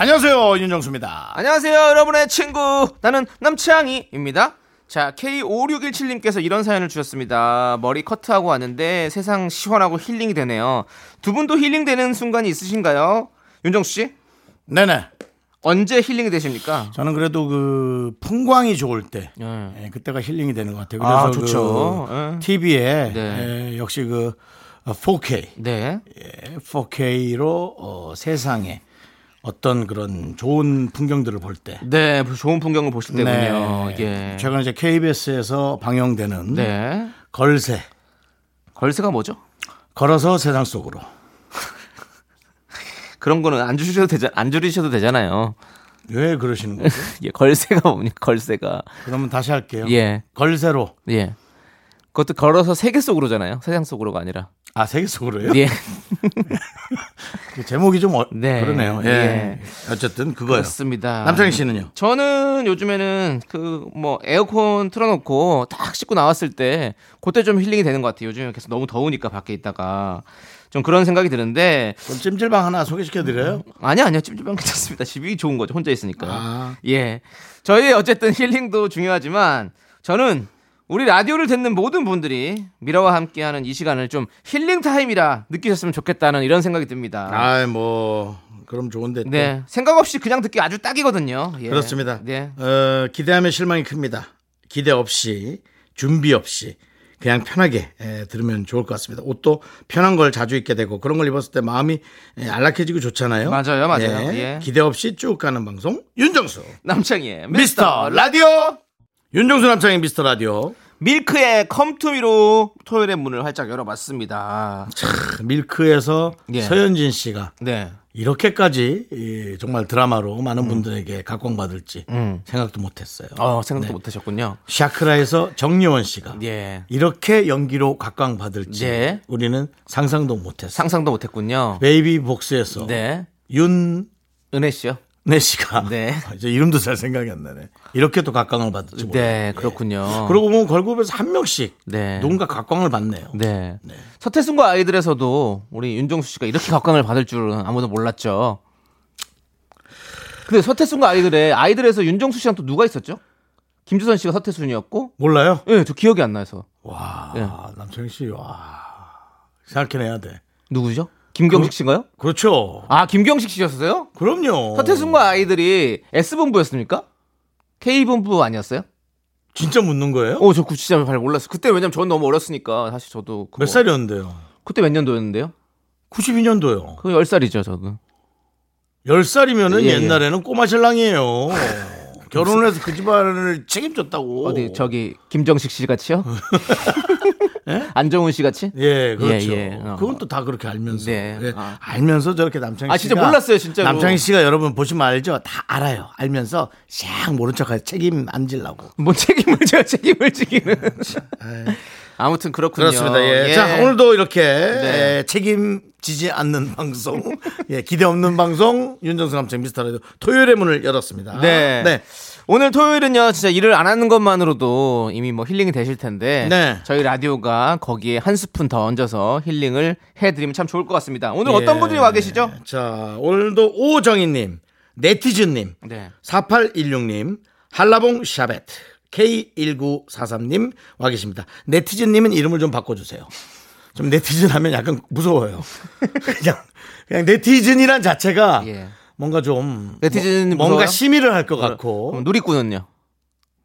안녕하세요 윤정수입니다. 안녕하세요, 여러분의 친구. 나는 남창희입니다. 자, K5617님께서 이런 사연을 주셨습니다. 머리 커트하고 왔는데 세상 시원하고 힐링이 되네요. 두 분도 힐링되는 순간이 있으신가요? 윤정수 씨? 네네. 언제 힐링이 되십니까? 저는 그래도 그 풍광이 좋을 때 예. 예, 그때가 힐링이 되는 것 같아요. 아, 그래서 좋죠. 그 예. TV에 네. 역시 그 4K, 네. 4K로 어, 세상에 어떤 그런 좋은 풍경들을 볼 때. 네, 좋은 풍경을 보실 때군요. 예. 최근에 이제 KBS에서 방영되는 네. 걸새, 걸쇠가 뭐죠? 걸어서 세상 속으로. 그런 거는 안 주셔도 되자, 안 줄이셔도 되잖아요. 왜 그러시는 거죠? 예, 걸쇠가 뭡니까, 걸쇠가. 그러면 다시 할게요. 예. 걸새로. 예. 그것도 걸어서 세계 속으로잖아요. 세상 속으로가 아니라. 아, 세계 속으로요? 예. 그 제목이 좀 어, 네. 그러네요. 예. 예. 어쨌든 그거요. 그렇습니다. 남창희 씨는요? 저는 요즘에는 그 뭐 에어컨 틀어놓고 딱 씻고 나왔을 때 그때 좀 힐링이 되는 것 같아요. 요즘에 계속 너무 더우니까 밖에 있다가 좀 그런 생각이 드는데 그럼 찜질방 하나 소개시켜 드려요? 아니 아니요 찜질방 괜찮습니다. 집이 좋은 거죠. 혼자 있으니까. 아. 예. 저희 어쨌든 힐링도 중요하지만 저는 우리 라디오를 듣는 모든 분들이 미라와 함께하는 이 시간을 좀 힐링 타임이라 느끼셨으면 좋겠다는 이런 생각이 듭니다. 아, 뭐 그럼 좋은데 또. 네. 생각 없이 그냥 듣기 아주 딱이거든요. 예. 그렇습니다. 네. 어, 기대하면 실망이 큽니다. 기대 없이 준비 없이 그냥 편하게 에, 들으면 좋을 것 같습니다. 옷도 편한 걸 자주 입게 되고 그런 걸 입었을 때 마음이 에, 안락해지고 좋잖아요. 맞아요, 맞아요. 예. 기대 없이 쭉 가는 방송 윤정수 남창희의 미스터 라디오 윤정수 남창희의 미스터 라디오 밀크의 Come to Me로 토요일의 문을 활짝 열어봤습니다. 밀크에서 예. 서현진 씨가 네. 이렇게까지 이, 정말 드라마로 많은 분들에게 각광받을지 생각도 못했어요. 어, 생각도 네. 못하셨군요. 샤크라에서 정려원 씨가 예. 이렇게 연기로 각광받을지 네. 우리는 상상도 못했어요. 상상도 못했군요. 베이비 복스에서 네. 윤네 은혜 씨요? 씨가 네. 이제 이름도 잘 생각이 안 나네. 이렇게 또 각광을 받을지 몰라요. 네, 그렇군요. 그러고 보면 걸그룹에서 한 명씩 네. 누군가 각광을 받네요. 네. 서태순과 아이들에서도 우리 윤정수 씨가 이렇게 각광을 받을 줄은 아무도 몰랐죠. 근데 서태순과 아이들의 아이들에서 윤정수 씨랑 또 누가 있었죠? 김주선 씨가 서태순이었고, 몰라요? 예, 저 기억이 안 나서. 와 예. 남창희 씨 와. 생각해내야 돼. 누구죠? 김경식 씨인가요? 그렇죠. 아, 김경식 씨였어요? 그럼요. 서태순과 아이들이 S본부였습니까? K본부 아니었어요? 진짜 묻는 거예요? 어, 저그 진짜 잘 몰랐어요. 그때 왜냐면 전 너무 어렸으니까 사실 저도 그거- 몇 살이었는데요? 그때 몇 년도였는데요? 92년도요. 그 10살이죠, 저도. 10살이면은 예, 예. 옛날에는 꼬마 신랑이에요. 결혼을 해서 그 집안을 책임졌다고. 어디 저기 김정식 씨 같이요? 안정훈 씨 같이? 예, 그렇죠. 예, 예. 어. 그건 또 다 그렇게 알면서. 네. 예, 아. 알면서 저렇게 남창희 씨가. 아, 진짜 몰랐어요, 진짜로. 남창희 씨가 여러분 보시면 알죠? 다 알아요. 알면서 샥 모른 척 책임 안 질라고. 뭐 책임을 져 책임을 지기는. 아무튼 그렇군요. 그렇습니다. 예. 예. 자, 오늘도 이렇게 네. 에, 책임지지 않는 방송, 예, 기대 없는 방송, 윤정수 남창희 미스터 라디오 토요일의 문을 열었습니다. 네. 네. 오늘 토요일은요, 진짜 일을 안 하는 것만으로도 이미 뭐 힐링이 되실 텐데, 네. 저희 라디오가 거기에 한 스푼 더 얹어서 힐링을 해드리면 참 좋을 것 같습니다. 오늘 예. 어떤 분들이 와 계시죠? 자, 오늘도 오정희님, 네티즌님, 네. 4816님, 한라봉 샤벳, K1943님 와 계십니다. 네티즌님은 이름을 좀 바꿔주세요. 좀 네티즌 하면 약간 무서워요. 그냥, 그냥 네티즌이란 자체가 예. 뭔가 좀 네티즌 뭐- 뭔가? 심의를 할 것 같고 누리꾼은요?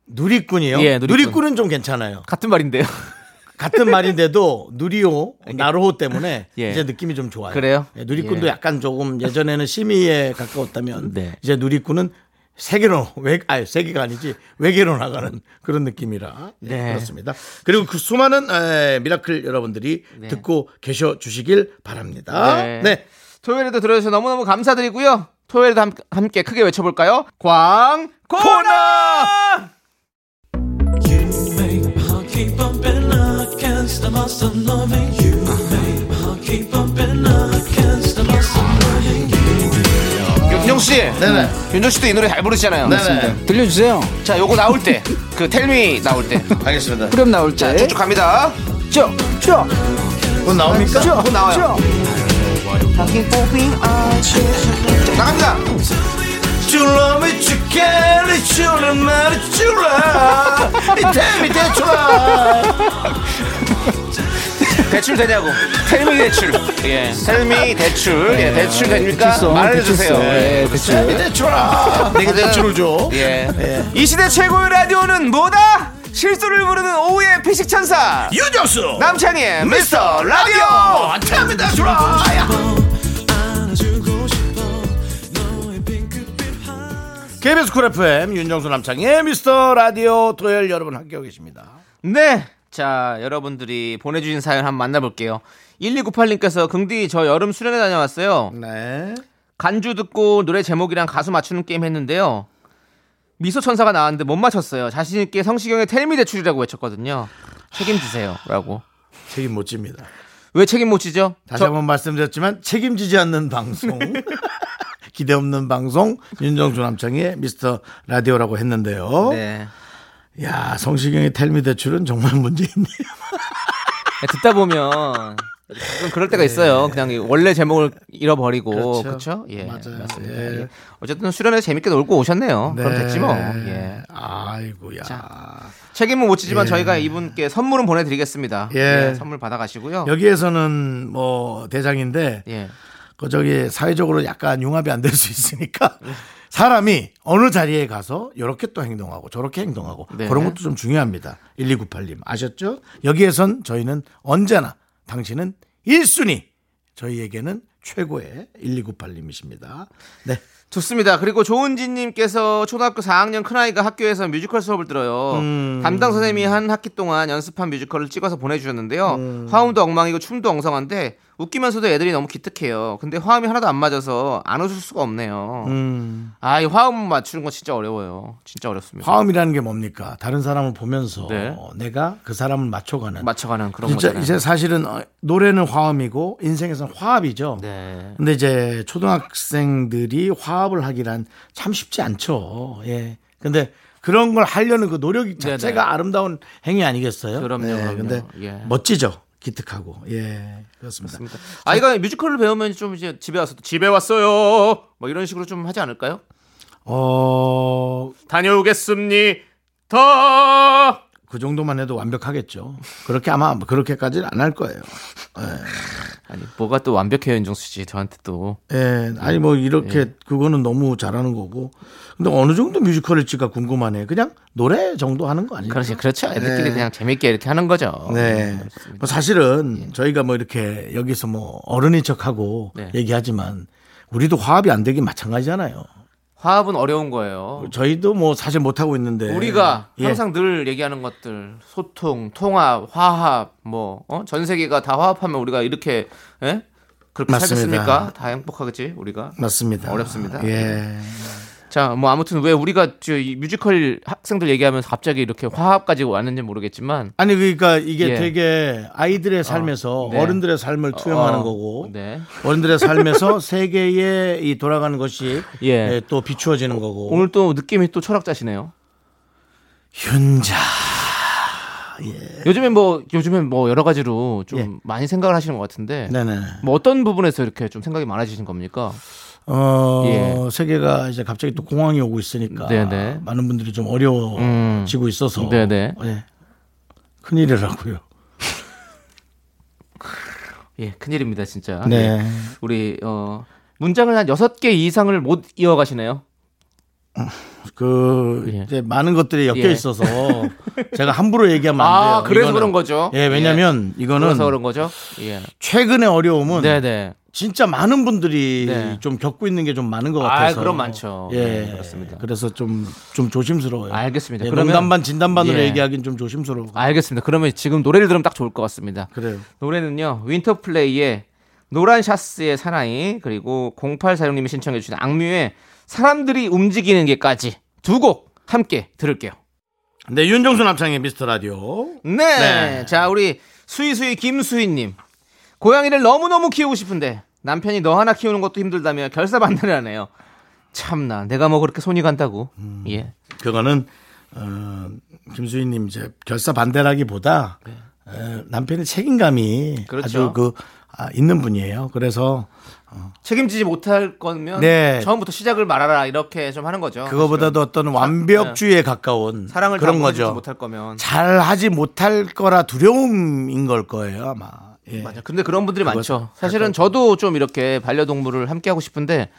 누리꾼이요? 예, 누리꾼. 누리꾼은 좀 괜찮아요. 같은 말인데요. 같은 말인데도 누리호, 나로호 때문에 예. 이제 느낌이 좀 좋아요. 그래요? 예, 누리꾼도 예. 약간 조금 예전에는 심의에 가까웠다면 네. 이제 누리꾼은 세계로 외 아니 세계가 아니지 외계로 나가는 그런 느낌이라 예, 네. 그렇습니다. 그리고 그 수많은 에, 미라클 여러분들이 듣고 계셔 주시길 바랍니다. 네. 네. 토요일에도 들어주셔서 너무너무 감사드리고요. 토요일도 함- 함께 크게 외쳐볼까요? 광 코너! 윤정 씨, 네네. 윤정 씨도 이 노래 잘 부르시잖아요. 네네. 들려주세요. 자, 요거 나올 때, 그 텔미 나올 때, 알겠습니다. 그럼 나올 때. 쭉쭉 갑니다. 쭉, 쭉, 그건 나옵니까? 쭉, 그거 나와요. 쭉. 나갑니다. 줄라미 죽게리 줄을 말이 줄라 이템이 대출아 대출 되냐고. 텔미 대출. 예. 텔미 대출. 예, 대출 됩니까? 말해주세요. 예, 대출. 대출아 내가 대출을 줘 예. 이 시대 최고의 라디오는 뭐다? 실수를 부르는 오후의 피식 천사. 유정수 남창희의 미스터 라디오. 이템이 대출 KBS 쿨 FM 윤정수 남창의 미스터 라디오 토요일 여러분 함께하고 계십니다. 네. 자, 여러분들이 보내주신 사연 한번 만나볼게요. 1298님께서 긍디 저 여름 수련회 다녀왔어요. 네. 간주 듣고 노래 제목이랑 가수 맞추는 게임 했는데요. 미소 천사가 나왔는데 못 맞췄어요. 자신 있게 성시경의 텔미 대출이라고 외쳤거든요. 책임지세요 라고. 책임 못 집니다. 왜 책임 못 지죠? 다시 저- 한번 말씀드렸지만 책임지지 않는 방송 기대 없는 방송 윤정수 남창의 미스터 라디오라고 했는데요. 네. 야 성시경의 텔미 대출은 정말 문제있네요. 듣다 보면 그럴 때가 있어요. 그냥 원래 제목을 잃어버리고 그렇죠. 그렇죠? 예. 맞아요. 맞습니다. 예. 예. 어쨌든 수련회 재밌게 놀고 오셨네요. 그럼 됐지 뭐. 예. 아이고야. 책임은 못 지지만 저희가 이분께 선물은 보내드리겠습니다. 예. 예, 선물 받아가시고요. 여기에서는 뭐 대장인데 예. 그 저기 사회적으로 약간 융합이 안 될 수 있으니까 사람이 어느 자리에 가서 이렇게 또 행동하고 저렇게 행동하고 네. 그런 것도 좀 중요합니다. 1298님 아셨죠? 여기에선 저희는 언제나 당신은 1순위 저희에게는 최고의 1298님이십니다. 네. 좋습니다. 그리고 조은지님께서 초등학교 4학년 큰아이가 학교에서 뮤지컬 수업을 들어요. 담당 선생님이 한 학기 동안 연습한 뮤지컬을 찍어서 보내주셨는데요. 화음도 엉망이고 춤도 엉성한데 웃기면서도 애들이 너무 기특해요. 근데 화음이 하나도 안 맞아서 안 웃을 수가 없네요. 음, 아, 이 화음 맞추는 거 진짜 어려워요. 진짜 어렵습니다. 화음이라는 게 뭡니까? 다른 사람을 보면서 네. 내가 그 사람을 맞춰가는 맞춰가는 그런 진짜 거잖아요. 이제 사실은 어, 노래는 화음이고 인생에서는 화합이죠. 네. 근데 이제 초등학생들이 화합을 하기란 참 쉽지 않죠. 예. 근데 그런 걸 하려는 그 노력 자체가 네네. 아름다운 행위 아니겠어요? 그럼요, 그럼요. 근데 예. 멋지죠. 기특하고. 예. 그렇습니다. 아이가 뮤지컬을 배우면 좀 이제 집에 와서 집에 왔어요. 뭐 이런 식으로 좀 하지 않을까요? 어, 다녀오겠습니다. 그 정도만 해도 완벽하겠죠. 그렇게 아마 그렇게까지는 안 할 거예요. 아니 뭐가 또 완벽해요 윤정수 씨 저한테 또 예. 아니 뭐 이렇게 그거는 너무 잘하는 거고. 근데 어느 정도 뮤지컬을 찍까 궁금하네. 그냥 노래 정도 하는 거 아니에요? 그렇지 그렇죠 애들끼리 네. 그냥 재밌게 이렇게 하는 거죠 네. 그렇습니다. 뭐 사실은 저희가 뭐 이렇게 여기서 뭐 어른인 척하고 네. 얘기하지만 우리도 화합이 안 되긴 마찬가지잖아요. 화합은 어려운 거예요 저희도 뭐 사실 못 하고 있는데 우리가 예. 항상 늘 얘기하는 것들 소통 통합 화합 뭐전 세계가 다 화합하면 우리가 이렇게 예? 그렇게 맞습니다. 살겠습니까 다 행복하겠지 우리가 맞습니다. 어렵습니다. 예. 자, 뭐 아무튼 왜 우리가 저이 뮤지컬 학생들 얘기하면서 갑자기 이렇게 화합까지 왔는지 모르겠지만 아니 그러니까 이게 예. 되게 아이들의 삶에서 네. 어른들의 삶을 투영하는 어, 거고 네. 어른들의 삶에서 세계에 이 돌아가는 것이 예. 예, 또 비추어지는 거고 오늘 또 느낌이 또 철학자시네요. 윤자 요즘에 뭐 요즘에 뭐 여러 가지로 좀 예. 많이 생각을 하시는 것 같은데 네네 뭐 어떤 부분에서 이렇게 좀 생각이 많아지신 겁니까? 어 예. 세계가 이제 갑자기 또 공황이 오고 있으니까 네네. 많은 분들이 좀 어려워지고 있어서 네네. 예. 큰일이라고요. 예, 큰일입니다, 진짜. 네. 예. 우리 어 문장을 한 여섯 개 이상을 못 이어가시네요. 그 예. 이제 많은 것들이 엮여 예. 있어서 제가 함부로 얘기하면 안 돼요. 아, 그래서 이거는. 그런 거죠. 예, 왜냐면 이거는 그래서 그런 거죠. 예. 최근의 어려움은 네, 네. 진짜 많은 분들이 네. 좀 겪고 있는 게 좀 많은 것 아, 같아서. 그럼 많죠. 예, 네, 그렇습니다. 그래서 좀, 좀 조심스러워요. 알겠습니다. 예, 그러면- 농담반 진담반으로 예. 얘기하기는 좀 조심스러워. 알겠습니다. 그러면 지금 노래를 들으면 딱 좋을 것 같습니다. 그래요. 노래는요. 윈터플레이의 노란 샤스의 사나이 그리고 0846님이 신청해 주신 악뮤의 사람들이 움직이는 게까지 두 곡 함께 들을게요. 네, 윤정수 남창의 미스터 라디오. 네. 네. 자, 우리 수희수희 김수희님. 고양이를 너무너무 키우고 싶은데 남편이 너 하나 키우는 것도 힘들다며 결사반대를 하네요. 참나, 내가 뭐 그렇게 손이 간다고. 음. 예. 그거는 어, 김수희님 이제 결사 반대라기보다 에, 남편의 책임감이 네. 그렇죠. 아주 그 아, 있는 분이에요. 그래서 책임지지 못할 거면 네. 처음부터 시작을 말하라 이렇게 좀 하는 거죠. 그거보다도 어떤 완벽주의에 가까운 네. 사랑을 그런 거죠. 못할 거면. 잘 하지 못할 거라 두려움인 걸 거예요 아마. 예. 맞아. 근데 그런 분들이 많죠. 사실은 저도 좀 이렇게 반려동물을 함께 하고 싶은데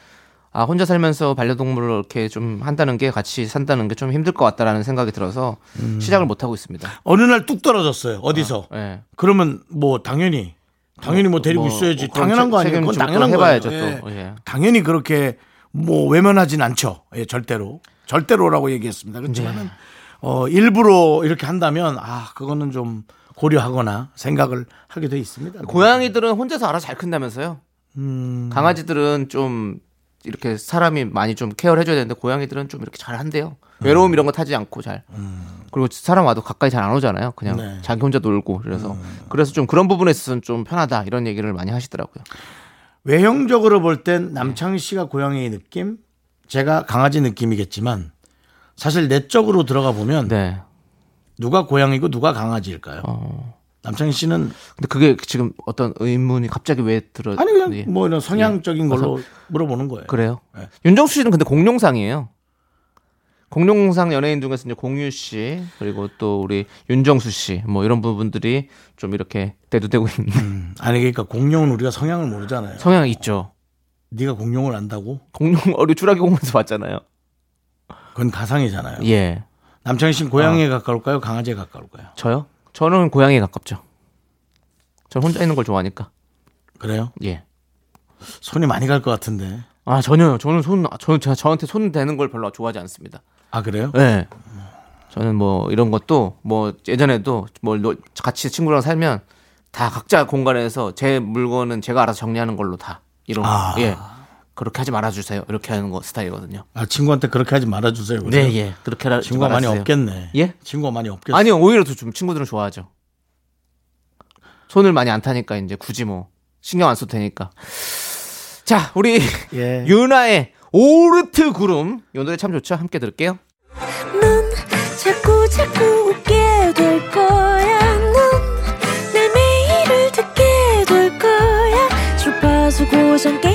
아 혼자 살면서 반려동물을 이렇게 좀 한다는 게 같이 산다는 게 좀 힘들 것 같다라는 생각이 들어서 음. 시작을 못 하고 있습니다. 어느 날 뚝 떨어졌어요. 어디서? 예. 그러면 뭐 당연히 당연히 뭐 데리고 뭐, 있어야지. 뭐 당연한 거 책- 아니에요? 그건 당연한 또 해봐야죠, 거예요. 또. 예. 당연히 그렇게 뭐 외면하진 않죠. 예, 절대로. 절대로라고 얘기했습니다. 그렇지만은 네. 어, 일부러 이렇게 한다면 아, 그거는 좀 고려하거나 생각을 하게 돼 있습니다. 고양이들은 혼자서 알아서 잘 큰다면서요? 음. 강아지들은 좀 이렇게 사람이 많이 좀 케어를 해줘야 되는데 고양이들은 좀 이렇게 잘 한대요. 외로움 이런 거 타지 않고 잘. 그리고 사람 와도 가까이 잘 안 오잖아요. 그냥 네. 자기 혼자 놀고 그래서 그래서 좀 그런 부분에 있어서는 좀 편하다 이런 얘기를 많이 하시더라고요. 외형적으로 볼 땐 남창희 씨가 고양이 느낌, 제가 강아지 느낌이겠지만 사실 내적으로 들어가 보면 네. 누가 고양이고 누가 강아지일까요? 어. 남창희 씨는 근데 그게 지금 어떤 의문이 갑자기 왜 들어? 아니 그냥 예. 뭐 이런 성향적인 걸로 물어보는 거예요. 그래요. 네. 윤정수 씨는 근데 공룡상이에요. 공룡상 연예인 중에서 이제 공유 씨 그리고 또 우리 윤정수 씨 뭐 이런 부분들이 좀 이렇게 대두되고 있는 아니 그러니까 공룡은 우리가 성향을 모르잖아요. 성향이 있죠. 네가 공룡을 안다고? 공룡 어리 주라기 공원에서 봤잖아요. 그건 가상이잖아요. 예. 남창희 씨는 고양이에 가까울까요? 강아지에 가까울까요? 저요? 저는 고양이에 가깝죠. 전 혼자 있는 걸 좋아하니까. 그래요? 예. 손이 많이 갈 것 같은데. 아 전혀요. 저는 손, 저, 저 저한테 손 대는 걸 별로 좋아하지 않습니다. 아 그래요? 예. 저는 뭐 이런 것도 뭐 예전에도 뭐 노- 같이 친구랑 살면 다 각자 공간에서 제 물건은 제가 알아서 정리하는 걸로 다 이런 거. 아. 예. 그렇게 하지 말아주세요. 이렇게 하는 거 스타일이거든요. 아 친구한테 그렇게 하지 말아주세요. 네, 예. 그렇게 하지 친구가 많이 말아주세요. 없겠네. 예? 친구가 많이 없겠어. 아니요, 오히려 더좀 친구들은 좋아하죠. 손을 많이 안 타니까 이제 굳이 뭐 신경 안 써도 되니까. 자, 우리 예. 유나의 오르트 구름 이 노래 참 좋죠. 함께 들을게요. 넌 자꾸 자꾸 웃게 될 거야. 넌내 매일을 듣게 될 거야. 주파수 고정 게임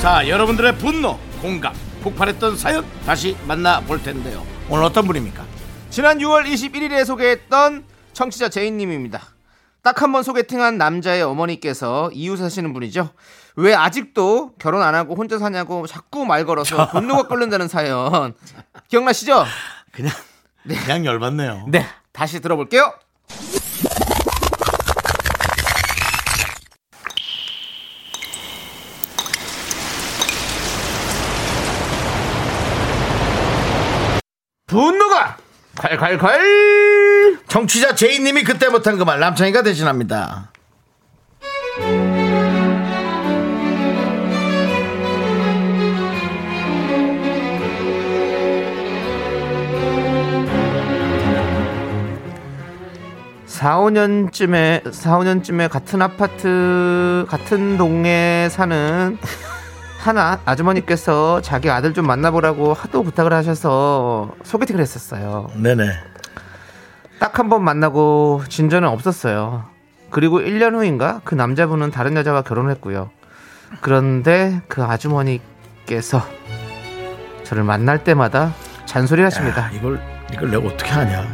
자, 여러분들의 분노, 공감, 폭발했던 사연 다시 만나볼 텐데요. 오늘 어떤 분입니까? 지난 6월 21일에 소개했던 청취자 제이님입니다. 딱 한 번 소개팅한 남자의 어머니께서 이웃 사시는 분이죠. 왜 아직도 결혼 안 하고 혼자 사냐고 자꾸 말 걸어서 분노가 끓는다는 사연 기억나시죠? 그냥 그냥 열받네요. 네, 다시 들어볼게요. 분노가 콸콸콸 청취자 제이님이 그때 못한 그 말 남창희가 대신합니다. 사 4,5년쯤에 4, 5년쯤에 같은 아파트 같은 동네에 사는 한 아, 아주머니께서 자기 아들 좀 만나보라고 하도 부탁을 하셔서 소개팅을 했었어요. 네네. 딱 한 번 만나고 진전은 없었어요. 그리고 1년 후인가 그 남자분은 다른 여자와 결혼했고요. 그런데 그 아주머니께서 저를 만날 때마다 잔소리 하십니다. 이걸 이걸 내가 어떻게 하냐?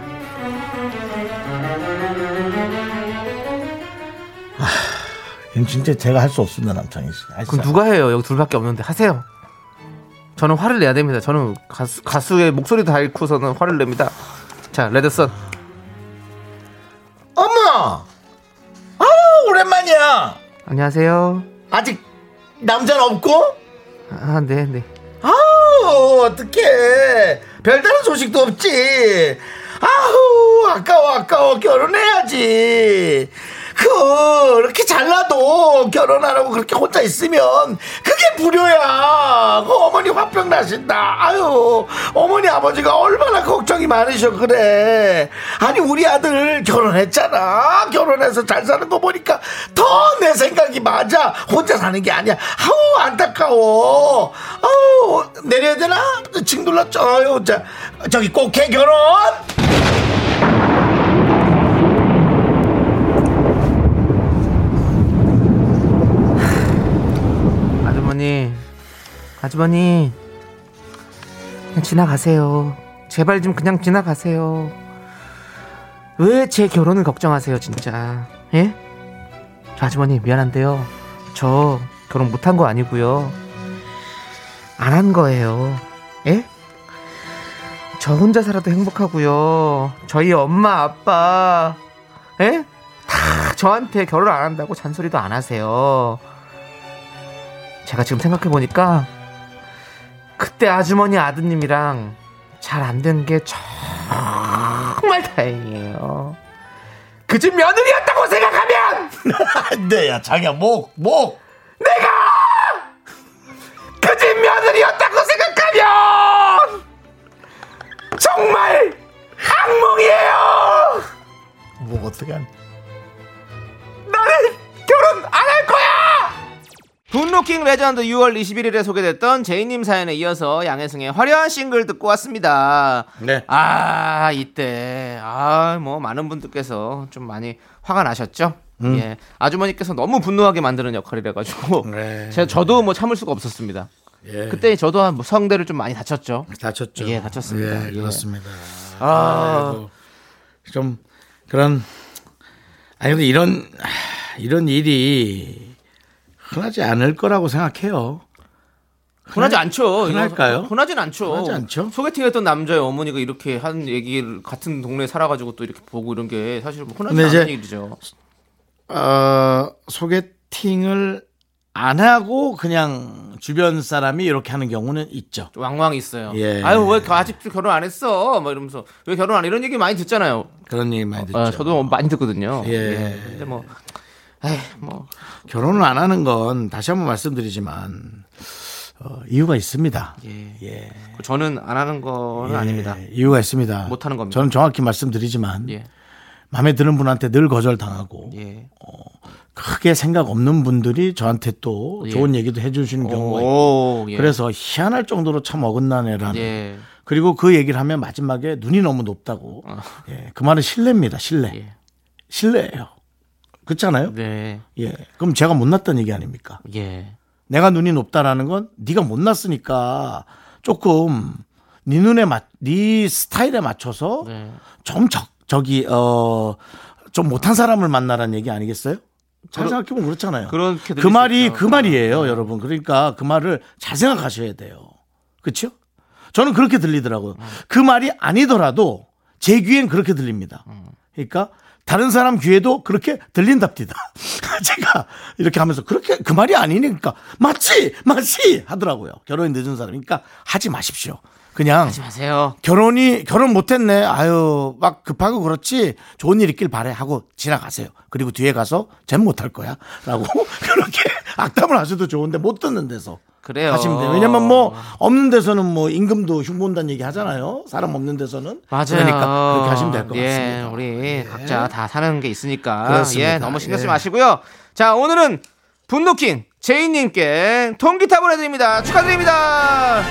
이건 진짜 제가 할 수 없습니다, 남창희 씨. 아, 그럼. 누가 해요? 여기 둘밖에 없는데 하세요. 저는 화를 내야 됩니다. 저는 가수, 가수의 목소리도 다 잃고서는 화를 냅니다. 자, 레드썬. 엄마! 아, 오랜만이야! 안녕하세요. 아직 남자는 없고? 아, 네, 네. 아우, 어떡해. 별다른 소식도 없지. 아우, 아까워, 아까워. 결혼해야지. 그렇게 잘나도 결혼하라고 그렇게 혼자 있으면 그게 불효야. 그 어머니 화병 나신다. 아유, 어머니 아버지가 얼마나 걱정이 많으셔 그래. 아니 우리 아들 결혼했잖아. 결혼해서 잘 사는 거 보니까 더 내 생각이 맞아. 혼자 사는 게 아니야. 아우 안타까워. 아우 내려야 되나? 징 눌렀죠. 아유, 자 저기 꼭해 결혼. 아주머니, 아주머니, 그냥 지나가세요. 제발 좀 그냥 지나가세요. 왜 제 결혼을 걱정하세요, 진짜? 예? 저 아주머니 미안한데요. 저 결혼 못한 거 아니고요. 안 한 거예요. 예? 저 혼자 살아도 행복하고요. 저희 엄마, 아빠, 예? 다 저한테 결혼 안 한다고 잔소리도 안 하세요. 제가 지금 생각해 보니까 그때 아주머니 아드님이랑 잘 안 된 게 정말 다행이에요. 그 집 며느리였다고 생각하면 안 돼 야 자기야 목 목. 내가 그 집 며느리였다고 생각하면 정말 악몽이에요. 목 어떻게 하니? 나는 결혼 안 할 거야. 분노킹 레전드 6월 21일에 소개됐던 제이님 사연에 이어서 양혜승의 화려한 싱글 듣고 왔습니다. 네. 아 이때 아 뭐 많은 분들께서 좀 많이 화가 나셨죠. 음. 예, 아주머니께서 너무 분노하게 만드는 역할이라 가지고 네. 제가 저도 뭐 참을 수가 없었습니다. 예. 그때 저도 한 성대를 좀 많이 다쳤죠. 다쳤죠. 예, 다쳤습니다. 예, 예. 그렇습니다. 아, 아이고, 좀 그런 아니 근데 이런 아, 이런 일이 흔하지 않을 거라고 생각해요. 흔하지 않죠. 흔할까요? 흔하진 않죠. 흔하지 않죠? 소개팅했던 남자의 어머니가 이렇게 한 얘기를 같은 동네에 살아가지고 또 이렇게 보고 이런 게 사실 뭐 흔하지 않은 일이죠. 어, 소개팅을 안 하고 그냥 주변 사람이 이렇게 하는 경우는 있죠. 좀 왕왕 있어요. 예. 아유 왜 아직도 결혼 안 했어? 막 이러면서 왜 결혼 안 해? 이런 얘기 많이 듣잖아요. 그런 얘기 많이 듣죠. 아, 저도 많이 듣거든요. 예. 근데 뭐, 에이, 뭐 결혼을 안 하는 건 다시 한번 말씀드리지만 어, 이유가 있습니다. 예. 예. 저는 안 하는 거는 예, 아닙니다. 이유가 있습니다. 못 하는 겁니다. 저는 정확히 말씀드리지만 예, 마음에 드는 분한테 늘 거절당하고 예. 크게 생각 없는 분들이 저한테 또 예. 좋은 얘기도 해주시는 경우가 있고 오, 예. 그래서 희한할 정도로 참 어긋난 애라는 예. 그리고 그 얘기를 하면 마지막에 눈이 너무 높다고 예, 그 말은 신뢰입니다 신뢰 아. 예. 신뢰예요 그렇잖아요 네. 예 그럼 제가 못났다는 얘기 아닙니까 예. 내가 눈이 높다라는 건 네가 못났으니까 조금 네 눈에 맞, 네 스타일에 맞춰서 네. 좀 적, 저기 어 좀 못한 사람을 만나라는 얘기 아니겠어요? 잘 생각해보면 그렇잖아요. 그렇게 그수 말이. 그 말이에요, 여러분. 그러니까 그 말을 잘 생각하셔야 돼요. 그렇죠? 저는 그렇게 들리더라고요. 그 말이 아니더라도 제 귀엔 그렇게 들립니다. 그러니까 다른 사람 귀에도 그렇게 들린답니다. 제가 이렇게 하면서 그렇게 그 말이 아니니까 맞지, 맞지 하더라고요. 결혼이 늦은 사람이니까 하지 마십시오. 그냥 하지 마세요. 결혼이 결혼 못했네. 아유 막 급하고 그렇지 좋은 일 있길 바래 하고 지나가세요. 그리고 뒤에 가서 쟨 못할 거야라고 그렇게 악담을 하셔도 좋은데 못 듣는 데서 그래요. 하시면 돼요. 왜냐면 뭐 없는 데서는 뭐 임금도 흉본다는 얘기 하잖아요. 사람 없는 데서는 맞아요. 그러니까 그렇게 하시면 될것 예, 같습니다. 우리 각자 다 사는 게 있으니까 그렇습니다. 예, 너무 신경 쓰지 예. 마시고요. 자, 오늘은 분노킹 제이님께 통기타 보내드립니다. 축하드립니다.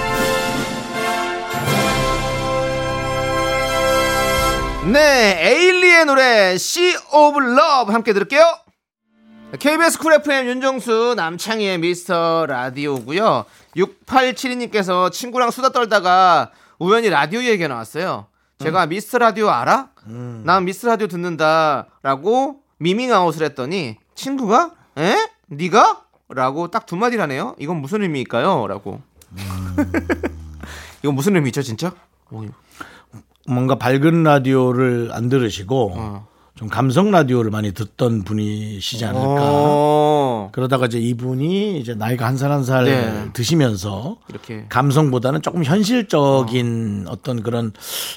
네, 에일리의 노래 Sea of Love 함께 들을게요. KBS 쿨 FM 윤정수 남창희의 미스터 라디오고요. 6872님께서 친구랑 수다 떨다가 우연히 라디오 얘기가 나왔어요. 제가 미스터 라디오 알아? 난 미스 라디오 듣는다라고 미밍 아웃을 했더니 친구가 에? 네가? 라고 딱 두 마디를 하네요. 이건 무슨 의미일까요? 라고. 이건 무슨 의미죠, 진짜? 어, 뭔가 밝은 라디오를 안 들으시고 어. 좀 감성 라디오를 많이 듣던 분이시지 않을까. 어. 그러다가 이제 이분이 이제 나이가 한 살 한살 네. 드시면서 이렇게 감성보다는 조금 현실적인 어. 떤 그런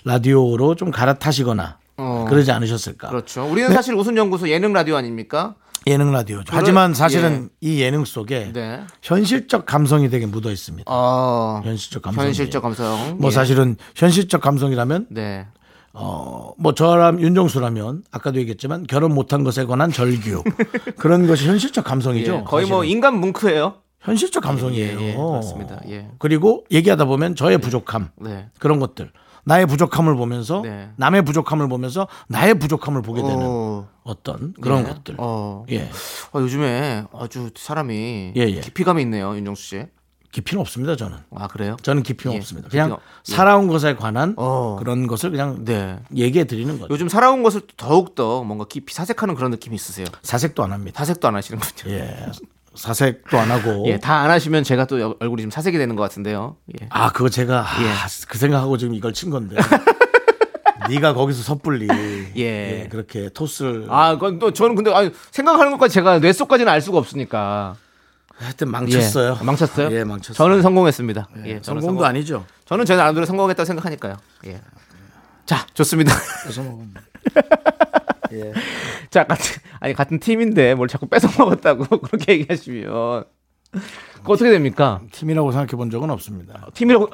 라디오로 좀 갈아타시거나 어. 그러지 않으셨을까. 그렇죠. 우리는 사실 웃음연구소 예능 라디오 아닙니까? 예능 라디오죠. 하지만 사실은 이 예능 속에 네. 현실적 감성이 되게 묻어 있습니다. 어. 현실적 감성. 현실적 감성. 뭐 예. 사실은 현실적 감성이라면 네. 어, 뭐 저람 윤정수라면 아까도 얘기했지만 결혼 못한 것에 관한 절규 그런 것이 현실적 감성이죠. 예, 거의 뭐 사실은. 인간 뭉크예요. 현실적 감성이에요. 예, 예, 맞습니다. 예. 그리고 얘기하다 보면 저의 부족함 네. 그런 것들 나의 부족함을 보면서 네. 남의 부족함을 보면서 나의 부족함을 보게 되는 어. 어떤 그런 네. 것들. 어. 예. 어, 요즘에 아주 사람이 예, 예. 깊이감이 있네요, 윤정수 씨. 깊이는 없습니다. 저는. 아 그래요? 저는 깊이는 예, 없습니다. 그냥 깊이가- 예. 살아온 것에 관한 어. 그런 것을 그냥 네. 얘기해 드리는 거죠. 요즘 살아온 것을 더욱 더 뭔가 깊이 사색하는 그런 느낌이 있으세요. 사색도 안 합니다. 사색도 안 하시는군요. 예. 사색도 안 하고. 예, 다 안 하시면 제가 또 여- 얼굴이 좀 사색이 되는 것 같은데요. 예. 아, 그거 제가 아, 예. 그 생각하고 지금 이걸 친 건데. 네가 거기서 섣불리 예. 예, 그렇게 토스를 아, 그건 또 저는 근데 아니, 생각하는 것까지 제가 뇌 속까지는 알 수가 없으니까. 하여튼 망쳤어요. 예. 망쳤어요? 예, 망쳤어요. 저는 성공했습니다. 예, 저는 성공도 성공- 아니죠. 저는 제 나름대로 성공했다고 생각하니까요. 예. 자, 좋습니다. 그래서 뭐 예. 자, 같은 아니 같은 팀인데 뭘 자꾸 뺏어 먹었다고 그렇게 얘기하시면 그거 어떻게 됩니까? 팀이라고 생각해 본 적은 없습니다. 팀이라고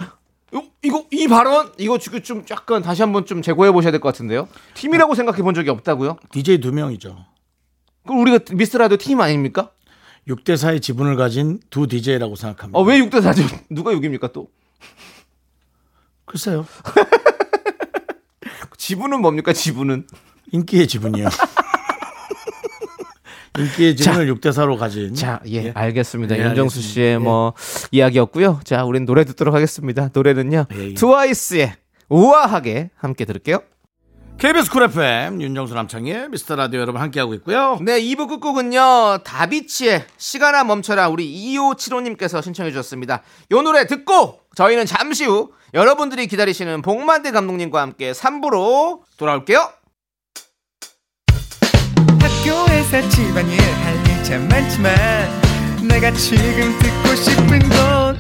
이거, 이거 이 발언 이거 지금 좀 약간 다시 한번 좀 재고해 보셔야 될 것 같은데요. 팀이라고 생각해 본 적이 없다고요? DJ 두 명이죠. 그럼 우리가 미스 라디오 팀 아닙니까? 6대 4의 지분을 가진 두 DJ라고 생각합니다. 어, 왜 6대 4죠? 누가 6입니까 또? 글쎄요. 지분은 뭡니까? 지분은 인기의 지분이요. 인기의 지분을 6대 4로 가진. 자, 예, 알겠습니다. 예, 윤정수 알겠습니다. 씨의 뭐 이야기였고요. 자, 우린 노래 듣도록 하겠습니다. 노래는요. 예, 예. 트와이스의 우아하게 함께 들을게요. KBS 쿨 FM 윤정수 남창희의 미스터 라디오 여러분 함께하고 있고요. 네, 2부 끝곡은요. 다비치의 시간아 멈춰라 우리 2575님께서 신청해 주셨습니다. 요 노래 듣고 저희는 잠시 후 여러분들이 기다리시는 봉만대 감독님과 함께 3부로 돌아올게요. 학교에서 집안일 할 일 참 많지만 내가 지금 듣고 싶은 건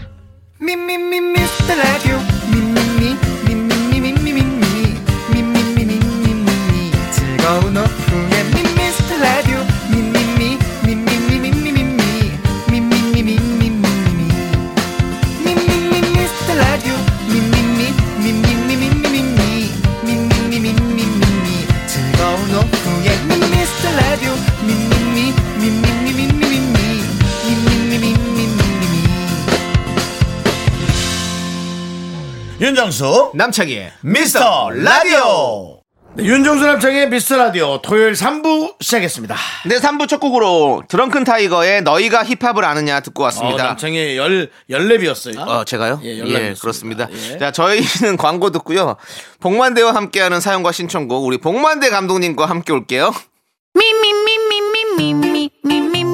미미미 미스터 라디오 미미미 미미미 윤정수 남창희의 미스터 라디오 네, 윤정수 남창의 미스터 라디오 토요일 3부 시작했습니다. 네, 3부 첫 곡으로 드렁큰 타이거의 너희가 힙합을 아느냐 듣고 어, 왔습니다. 남창의 열 열랩이었어요. 어, 제가요? 예, 예, 연락이 그렇습니다. 있습니다. 예. 자, 저희는 광고 듣고요. 복만대와 함께하는 사연과 신청곡 우리 복만대 감독님과 함께 올게요. Me, me, me, me, me, me, me, me, me,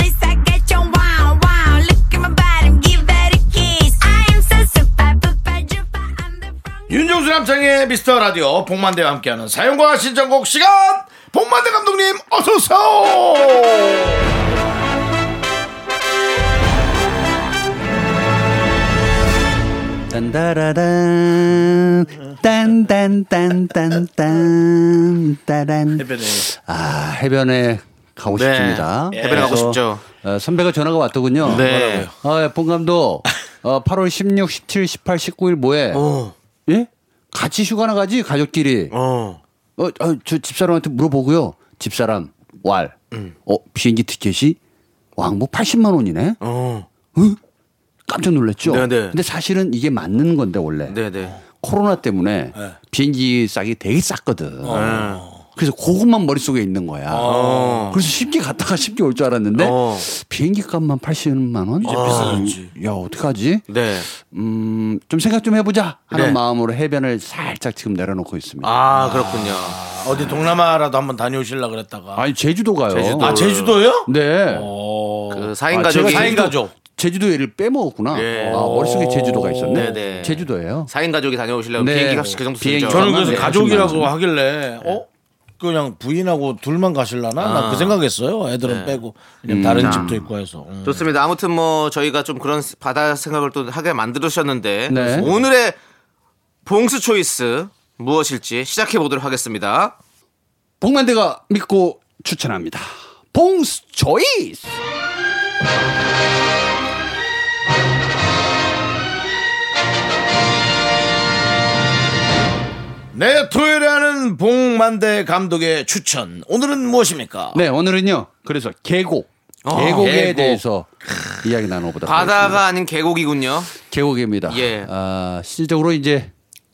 윤정수 남창의 미스터 라디오 복만대와 함께하는 사연과 신청곡 시간 복만대 감독님 어서오세요 딴따라란 딴딴딴딴딴 따란 해변에 아 해변에 가고 싶습니다. 해변에 가고 싶죠. 어, 선배가 전화가 왔더군요. 네. 아, 본 감독 어, 8월 16, 17, 18, 19일 뭐해? 어. 예? 같이 휴가 나 가지 가족끼리. 어. 어, 어, 저 집사람한테 물어보고요. 집사람 왈. 어, 비행기 티켓이 왕복 80만 원이네. 어. 깜짝 놀랐죠. 네네. 근데 사실은 이게 맞는 건데 원래 네네. 코로나 때문에 비행기 싸기 되게 쌌거든. 그래서 그것만 머릿속에 있는 거야. 그래서 쉽게 갔다가 쉽게 올 줄 알았는데 어. 비행기 값만 80만 원? 이제 비싸졌지. 야, 어떡하지? 네. 음, 좀 생각 좀 해보자 하는 네. 마음으로 해변을 살짝 지금 내려놓고 있습니다. 아, 그렇군요. 어디 동남아라도 한번 다녀오실라 그랬다가. 아니 제주도 가요. 제주도. 아, 제주도요? 네. 그 4인 아, 가족이 제가 사인 가족. 제주도를 빼먹었구나. 예. 아, 머릿속에 제주도가 있었네. 네네. 제주도예요. 4인 가족이 다녀오시려면 네. 비행기 값이 그 정도 비행기. 저는 네, 그래서 네, 가족이라고. 하길래 어 그냥 부인하고 둘만 가실라나 나그 생각했어요. 애들은 빼고 왜냐면 음. 다른 집도 있고 해서. 음. 좋습니다. 아무튼 뭐 저희가 좀 그런 바다 생각을 또 하게 만들으셨는데 네. 오늘의 봉수 초이스 무엇일지 시작해 보도록 하겠습니다. 복만대가 믿고 추천합니다. 봉스 초이스. 네 토요일에 하는 봉만대 감독의 추천 오늘은 무엇입니까? 네, 오늘은요. 그래서 계곡. 어, 계곡에 계곡. 대해서 이야기 나눠보도록 하겠습니다. 바다가 아닌 계곡이군요. 계곡입니다. 예. 아, 실질적으로 이제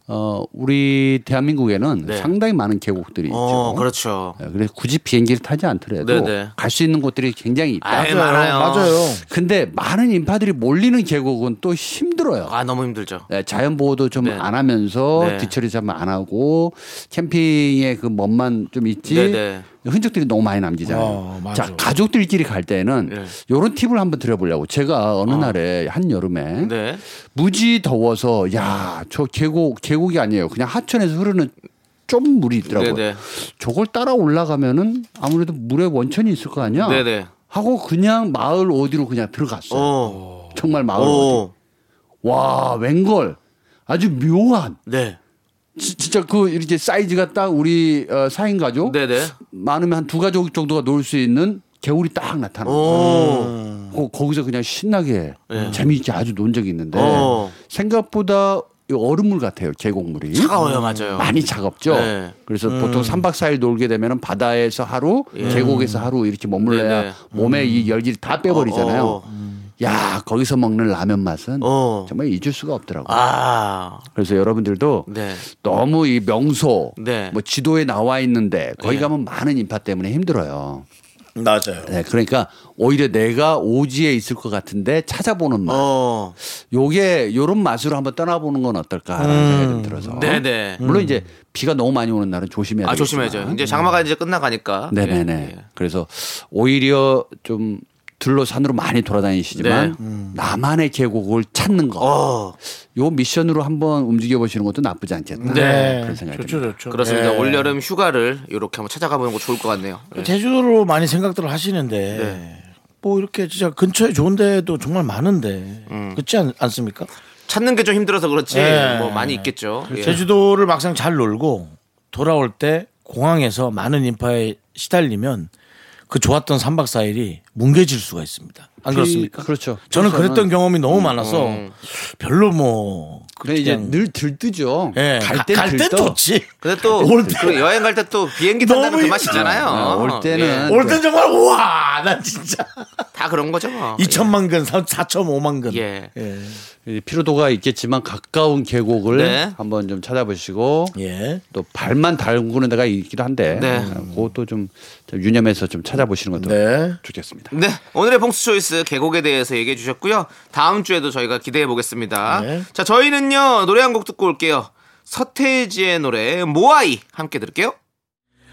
어, 우리 대한민국에는 네. 상당히 많은 계곡들이 어, 있죠. 그렇죠. 예, 그래서 굳이 비행기를 타지 않더라도 네네. 갈수 있는 곳들이 굉장히 있다. 아이, 많아요. 맞아요. 근데 많은 인파들이 몰리는 계곡은 또 힘들어요. 아, 너무 힘들죠. 네, 자연 보호도 좀 네. 안 하면서 네. 뒤처리 좀 안 하고 캠핑의 그 멋만 좀 있지 네네. 흔적들이 너무 많이 남기잖아요. 어. 자 가족들끼리 갈 때는 네. 요런 팁을 한번 드려보려고 제가 어느 날에 한 여름에 네. 무지 더워서 야 저 계곡 계곡이 아니에요 그냥 하천에서 흐르는 좀 물이 있더라고요. 네네. 저걸 따라 올라가면은 아무래도 물에 원천이 있을 거 아니야. 네네. 하고 그냥 마을 어디로 그냥 들어갔어요. 오. 정말 마을 어디. 오. 와 웬걸 아주 묘한 네. 지- 진짜 그 이렇게 사이즈가 딱 우리 어, 4인 가족 네네. 많으면 한 두 가족 정도가 놀 수 있는 개울이 딱 나타나. 오. 거, 거기서 그냥 신나게 네. 재미있게 아주 논 적이 있는데 어. 생각보다 이 얼음물 같아요 계곡물이. 차가워요, 맞아요. 많이 차갑죠. 네. 그래서 보통 3박 4일 놀게 되면 바다에서 하루, 계곡에서 하루 이렇게 머물러야 네네. 몸에 이 열기를 다 빼버리잖아요. 어, 어. 야 거기서 먹는 라면 맛은 어. 정말 잊을 수가 없더라고요. 아. 그래서 여러분들도 네. 너무 이 명소, 네. 뭐 지도에 나와 있는데 거기 네. 가면 많은 인파 때문에 힘들어요. 맞아요. 네, 그러니까 오히려 내가 오지에 있을 것 같은데 찾아보는 맛. 어. 요게 요런 맛으로 한번 떠나보는 건 어떨까라는 생각이 좀 들어서. 네네. 물론 이제 비가 너무 많이 오는 날은 조심해야 아, 되겠지만. 조심해야죠. 이제 장마가 이제 끝나가니까. 네네네. 예, 예. 그래서 오히려 좀 들로 산으로 많이 돌아다니시지만 네. 나만의 계곡을 찾는 거. 어. 요 미션으로 한번 움직여 보시는 것도 나쁘지 않겠다. 네. 그런 생각이 좋죠, 듭니다. 좋죠. 그렇습니다. 예. 올여름 휴가를 이렇게 한번 찾아가 보는 거 좋을 것 같네요. 예. 제주도로 많이 생각들을 하시는데 네. 뭐 이렇게 진짜 근처에 좋은 데도 정말 많은데 음. 그렇지 않, 않습니까? 찾는 게 좀 힘들어서 그렇지 네. 뭐 많이 있겠죠. 예. 제주도를 막상 잘 놀고 돌아올 때 공항에서 많은 인파에 시달리면 그 좋았던 3박 4일이 뭉개질 수가 있습니다. 안 그렇습니까? 그렇죠. 저는 그랬던 경험이 너무 많아서 별로 뭐 그래 이제 그냥- 늘 들뜨죠. 예, 갈 가- 땐갈땐 들떠. 좋지. 근데 또올 때- 그 여행 갈 때 또 비행기 탄다는 너무 그맛 있잖아요. 아, 올 때는 올 땐 정말 우와 난 진짜 예. 다 그런 거죠. 뭐. 2천만 근 4.5만 근 예. 예. 이 피로도가 있겠지만 가까운 계곡을 네. 한번 좀 찾아보시고 예. 또 발만 달구는 데가 있기도 한데 네. 어, 그것도 좀, 좀 유념해서 좀 찾아보시는 것도 네. 좋겠습니다. 네, 오늘의 봉수 초이스 계곡에 대해서 얘기해 주셨고요. 다음 주에도 저희가 기대해 보겠습니다. 네. 자, 저희는요 노래 한 곡 듣고 올게요. 서태지의 노래 모아이 함께 들을게요.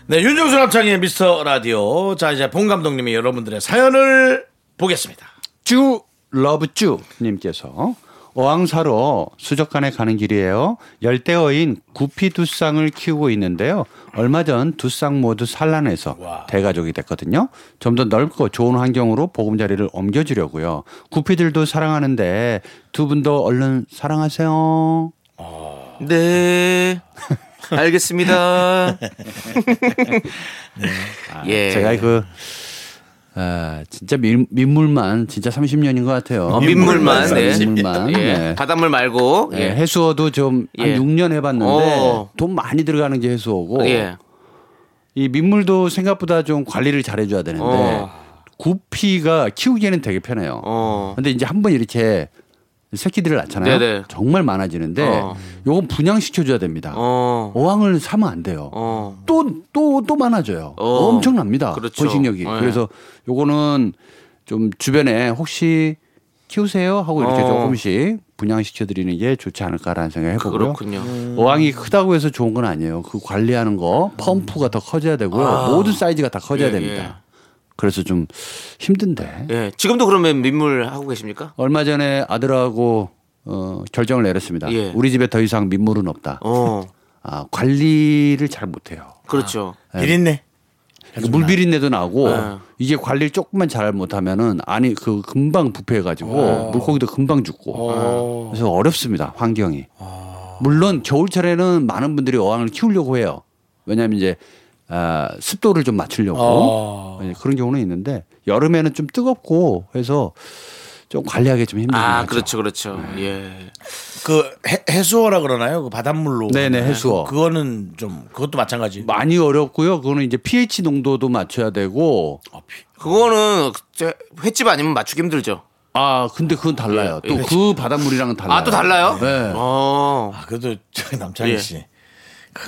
네, 윤정수 남창의 미스터 라디오. 자, 이제 봉 감독님이 여러분들의 사연을 보겠습니다. 쭈 러브쭈 님께서 어항 사러 수족관에 가는 길이에요. 열대어인 구피 두 쌍을 키우고 있는데요. 얼마 전 두 쌍 모두 산란해서 대가족이 됐거든요. 좀 더 넓고 좋은 환경으로 보금자리를 옮겨주려고요. 구피들도 사랑하는데 두 분도 얼른 사랑하세요. 네, 알겠습니다. 예, 제가 그 아, 진짜 민, 민물만 진짜 30년인 것 같아요. 어, 민물만, 네. 민물만. 예. 네. 바닷물 말고. 예, 예. 해수어도 좀한 예. 6년 해봤는데 어. 돈 많이 들어가는 게 해수어고 예. 이 민물도 생각보다 좀 관리를 잘해줘야 되는데 어. 구피가 키우기에는 되게 편해요. 어. 근데 이제 한 번 이렇게 새끼들을 낳잖아요. 네네. 정말 많아지는데 어. 요건 분양시켜줘야 됩니다. 어. 어항을 사면 안 돼요. 어. 또또또 많아져요. 어. 엄청납니다. 그렇죠. 번식력이. 네. 그래서 요거는 좀 주변에 혹시 키우세요 하고 이렇게 어. 조금씩 분양시켜 드리는 게 좋지 않을까라는 생각 해보고요. 그렇군요. 어항이 크다고 해서 좋은 건 아니에요. 그 관리하는 거 펌프가 더 커져야 되고요. 모든 사이즈가 다 커져야 예, 됩니다. 그래서 좀 힘든데 예. 지금도 그러면 민물 하고 계십니까? 얼마 전에 아들하고 어, 결정을 내렸습니다. 예. 우리 집에 더 이상 민물은 없다. 어. 아, 관리를 잘 못해요. 그렇죠. 비린내. 그러니까 물 비린내도 나고 네. 이게 관리를 조금만 잘 못하면은 아니 그 금방 부패해가지고 물고기도 금방 죽고 그래서 어렵습니다 환경이. 물론 겨울철에는 많은 분들이 어항을 키우려고 해요. 왜냐하면 이제 아, 습도를 좀 맞추려고 어. 네, 그런 경우는 있는데 여름에는 좀 뜨겁고 해서 좀 관리하기 좀 힘들죠. 아, 그렇죠, 그렇죠. 예. 그 해, 해수어라 그러나요? 그 바닷물로. 네네, 해수어. 그거는 좀 그것도 마찬가지. 많이 어렵고요. 그거는 이제 pH 농도도 맞춰야 되고 그거는 저 횟집 아니면 맞추기 힘들죠. 아 근데 그건 달라요. 예, 또그 바닷물이랑은 달라요. 아, 또 달라요? 네. 어. 아, 그래도 저 남창희 예. 씨.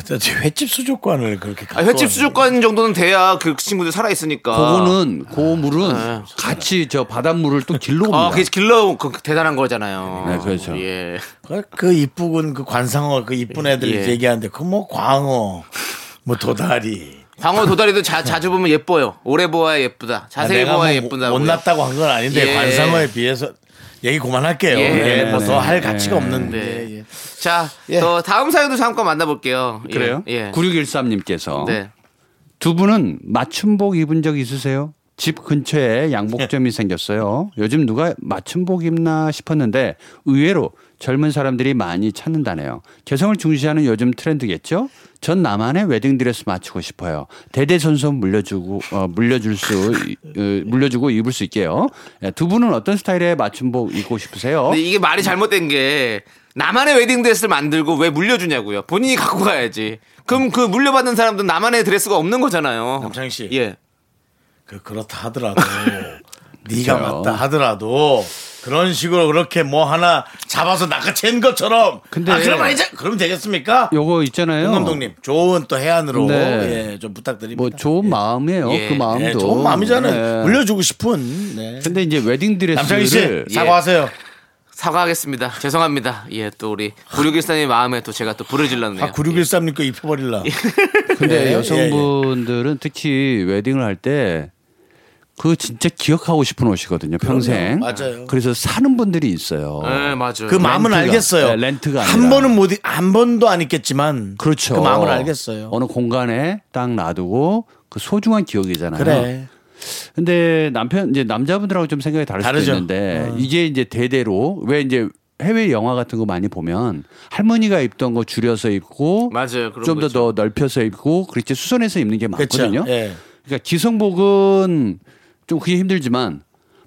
저 횟집 수족관을 그렇게 아, 횟집 수족관 정도는 돼야 그 친구들 살아 있으니까. 그거는 그 물은 네. 같이 저 바닷물을 또 길러 옵니다. 아, 그게 길러 그 대단한 거잖아요. 네, 그렇죠. 예. 그, 그 이쁘군 그 관상어 그 이쁜 애들 예. 얘기하는데 그 뭐 광어 뭐 도다리 광어 도다리도 자, 자주 보면 예뻐요. 오래 보아야 예쁘다. 자세히 내가 보아야 뭐 예쁘다. 못났다고 한 건 아닌데 예. 관상어에 비해서 얘기 그만할게요. 예. 예, 네, 뭐더 할 네, 가치가 네. 없는데. 네. 예. 자, 예. 또 다음 사연도 잠깐 만나볼게요. 예, 그래요? 예. 9613님께서 네. 두 분은 맞춤복 입은 적 있으세요? 집 근처에 양복점이 생겼어요. 요즘 누가 맞춤복 입나 싶었는데 의외로 젊은 사람들이 많이 찾는다네요. 개성을 중시하는 요즘 트렌드겠죠? 전 나만의 웨딩드레스 맞추고 싶어요. 대대손손 물려주고 어, 물려줄 수 어, 물려주고 입을 수 있게요. 예, 두 분은 어떤 스타일의 맞춤복 입고 싶으세요? 근데 이게 말이 잘못된 게 나만의 웨딩 드레스를 만들고 왜 물려주냐고요. 본인이 갖고 가야지. 그럼 그 물려받는 사람도 나만의 드레스가 없는 거잖아요. 남창희 씨. 예. 그 그렇다 하더라도 네가 그렇죠. 맞다 하더라도 그런 식으로 그렇게 뭐 하나 잡아서 낚아챈 것처럼 근데- 아 그럼 이제 그럼 되겠습니까? 요거 있잖아요. 홍 감독님 좋은 또 해안으로 네. 예, 좀 부탁드립니다. 뭐 좋은 마음이에요. 예. 그 마음도. 예, 좋은 마음이잖아요. 네. 물려주고 싶은. 네. 근데 이제 웨딩 남창희 씨 드레스를 사과하세요. 사과하겠습니다. 죄송합니다. 예, 또 우리 9614님 마음에 또 제가 또 불을 질렀네요. 아 9613님 거 입혀버릴라. 근데 예, 여성분들은 특히 웨딩을 할 때 그 진짜 기억하고 싶은 옷이거든요. 평생. 맞아요. 그래서 사는 분들이 있어요. 예. 네, 맞아요. 그 마음은 렌트가, 알겠어요. 네, 렌트가 한 아니라. 번은 못, 입- 한 번도 안 입겠지만. 그렇죠. 그 마음을 알겠어요. 어느 공간에 딱 놔두고 그 소중한 기억이잖아요. 그래. 근데 남편 이제 남자분들하고 좀 생각이 다를 다르죠. 수도 있는데 어. 이게 이제 대대로 왜 이제 해외 영화 같은 거 많이 보면 할머니가 입던 거 줄여서 입고 맞아요. 그런 좀거더더 넓혀서 입고 그렇게 수선해서 입는 게. 많거든요. 예. 그러니까 기성복은 좀 그게 힘들지만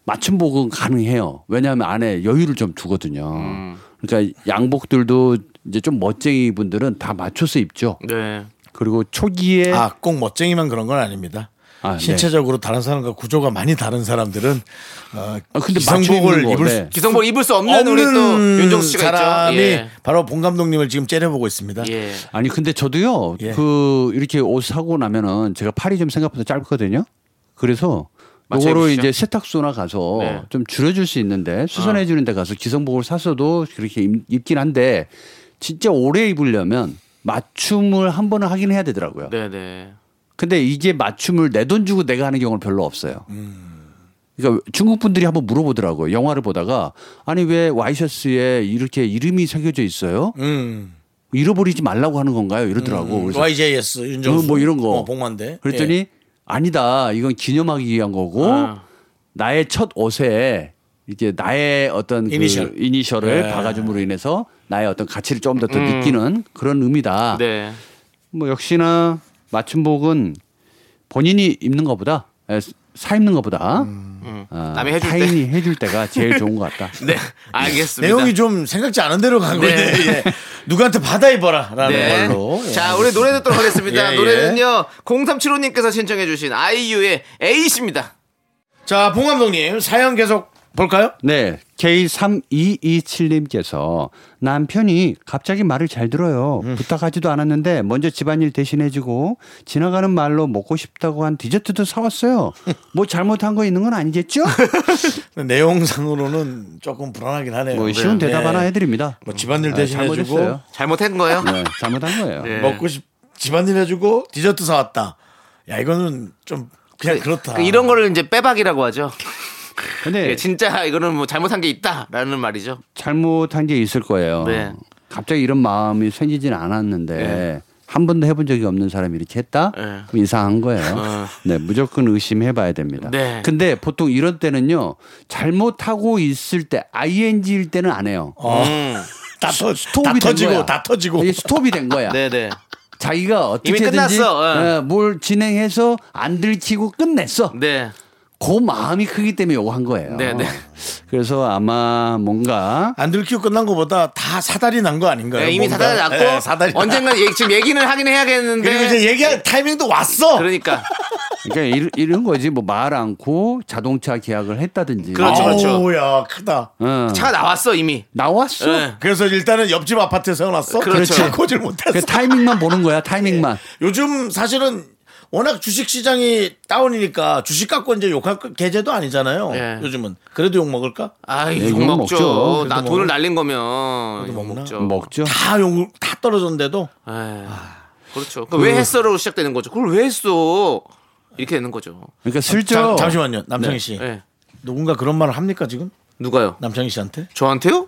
맞춤복은 가능해요. 왜냐하면 안에 여유를 좀 두거든요. 음. 그러니까 양복들도 이제 좀 멋쟁이 분들은 다 맞춰서 입죠. 네. 그리고 초기에 아, 꼭 멋쟁이만 그런 건 아닙니다. 아, 네. 신체적으로 다른 사람과 구조가 많이 다른 사람들은 어, 아, 근데 기성복을 거, 입을 네. 수 기성복 입을 수 없는, 우리 또 윤정수 씨가 사람이 있죠. 예. 바로 본 감독님을 지금 째려보고 있습니다. 예. 아니 근데 저도요 예. 그 이렇게 옷 사고 나면은 제가 팔이 좀 생각보다 짧거든요. 그래서 요거를? 이제 세탁소나 가서 네. 좀 줄여줄 수 있는데 수선해 주는 데 가서 기성복을 샀어도 그렇게 입- 입긴 한데 진짜 오래 입으려면 맞춤을 한 번은 하긴 해야 되더라고요. 네, 네. 근데 이게 맞춤을 내 돈 주고 내가 하는 경우는 별로 없어요. 그러니까 중국 분들이 한번 물어보더라고요. 영화를 보다가 아니 왜 와이셔츠에 이렇게 이름이 새겨져 있어요? 음. 잃어버리지 말라고 하는 건가요? 이러더라고. 그래서 YJS 윤정수 어, 뭐 이런 거. 어, 복만대. 그랬더니 예. 아니다. 이건 기념하기 위한 거고 아. 나의 첫 옷에 이게 나의 어떤 이니셜. 그 이니셜을 네. 박아줌으로 인해서 나의 어떤 가치를 좀 더더 느끼는 그런 의미다. 네. 뭐 역시나 맞춤복은 본인이 입는 것보다 에, 사입는 것보다 음. 어, 남이 해줄 때. 타인이 해줄 때가 제일 좋은 것 같다. 네, 알겠습니다. 내용이 좀 생각지 않은 대로 간 네. 건데 예. 누구한테 받아 입어라라는 네. 걸로. 예. 자, 우리 노래 듣도록 하겠습니다. 예, 예. 노래는요, 0375님께서 신청해주신 아이유의 에이십니다. 자, 봉 감독님 사연 계속 볼까요? 네, K3227님께서 남편이 갑자기 말을 잘 들어요. 음. 부탁하지도 않았는데 먼저 집안일 대신해주고 지나가는 말로 먹고 싶다고 한 디저트도 사왔어요. 뭐 잘못한 거 있는 건 아니겠죠? 내용상으로는 조금 불안하긴 하네요. 뭐 쉬운 네. 대답 하나 해드립니다. 뭐 집안일 아, 대신해주고 잘못했어요. 잘못한 거예요? 네, 잘못한 거예요. 네. 먹고 싶 집안일 해주고 디저트 사왔다. 야 이거는 좀 그냥 그렇다. 그 이런 거를 이제 빼박이라고 하죠. 근데 예, 진짜 이거는 뭐 잘못한 게 있다라는 말이죠. 잘못한 게 있을 거예요. 네. 갑자기 이런 마음이 생기진 않았는데 네. 한 번도 해본 적이 없는 사람이 이렇게 했다? 네. 그럼 이상한 거예요. 어. 네, 무조건 의심해봐야 됩니다. 네. 근데 보통 이런 때는요, 잘못하고 있을 때, ing일 때는 안 해요. 어, 음. 다, 터, 스톱이 다된 터지고 거야. 다 터지고. 이게 스톱이 된 거야. 네네. 자기가 이미 어떻게든지 끝났어. 예. 예, 뭘 진행해서 안 들키고 끝냈어. 네. 그 마음이 크기 때문에 요거 한 거예요. 네네. 그래서 아마 뭔가 안 들키고 끝난 것보다 다 사달이 난 거 아닌가요? 네, 이미 뭔가? 사달이 났고 네, 사달이 나- 언젠가 얘기- 지금 얘기는 하긴 해야겠는데 그리고 이제 얘기할 타이밍도 왔어. 그러니까 그러니까 이런, 이런 거지 뭐 말 않고 자동차 계약을 했다든지. 그렇죠, 그렇죠. 아우야 크다. 어. 차가 나왔어 이미. 나왔어. 네. 그래서 일단은 옆집 아파트에 세워놨어. 그렇죠. 바꾸질 못했어. 그 타이밍만 보는 거야. 타이밍만. 요즘 사실은 워낙 주식 시장이 다운이니까 주식 갖고 이제 욕할 거- 계제도 아니잖아요. 예. 요즘은 그래도 욕 먹을까? 아이 네, 욕욕 먹죠. 먹죠. 나 그래도 돈을? 날린 거면 욕 먹나? 먹죠. 먹죠. 다 욕, 다 떨어졌는데도 에이, 그렇죠. 그왜 했어로 시작되는 거죠. 그걸 왜 했어? 이렇게 되는 거죠. 그러니까 자, 슬쩍 잠시만요, 남창희 씨. 네. 누군가 그런 말을 합니까 지금? 누가요? 남창희 씨한테? 저한테요?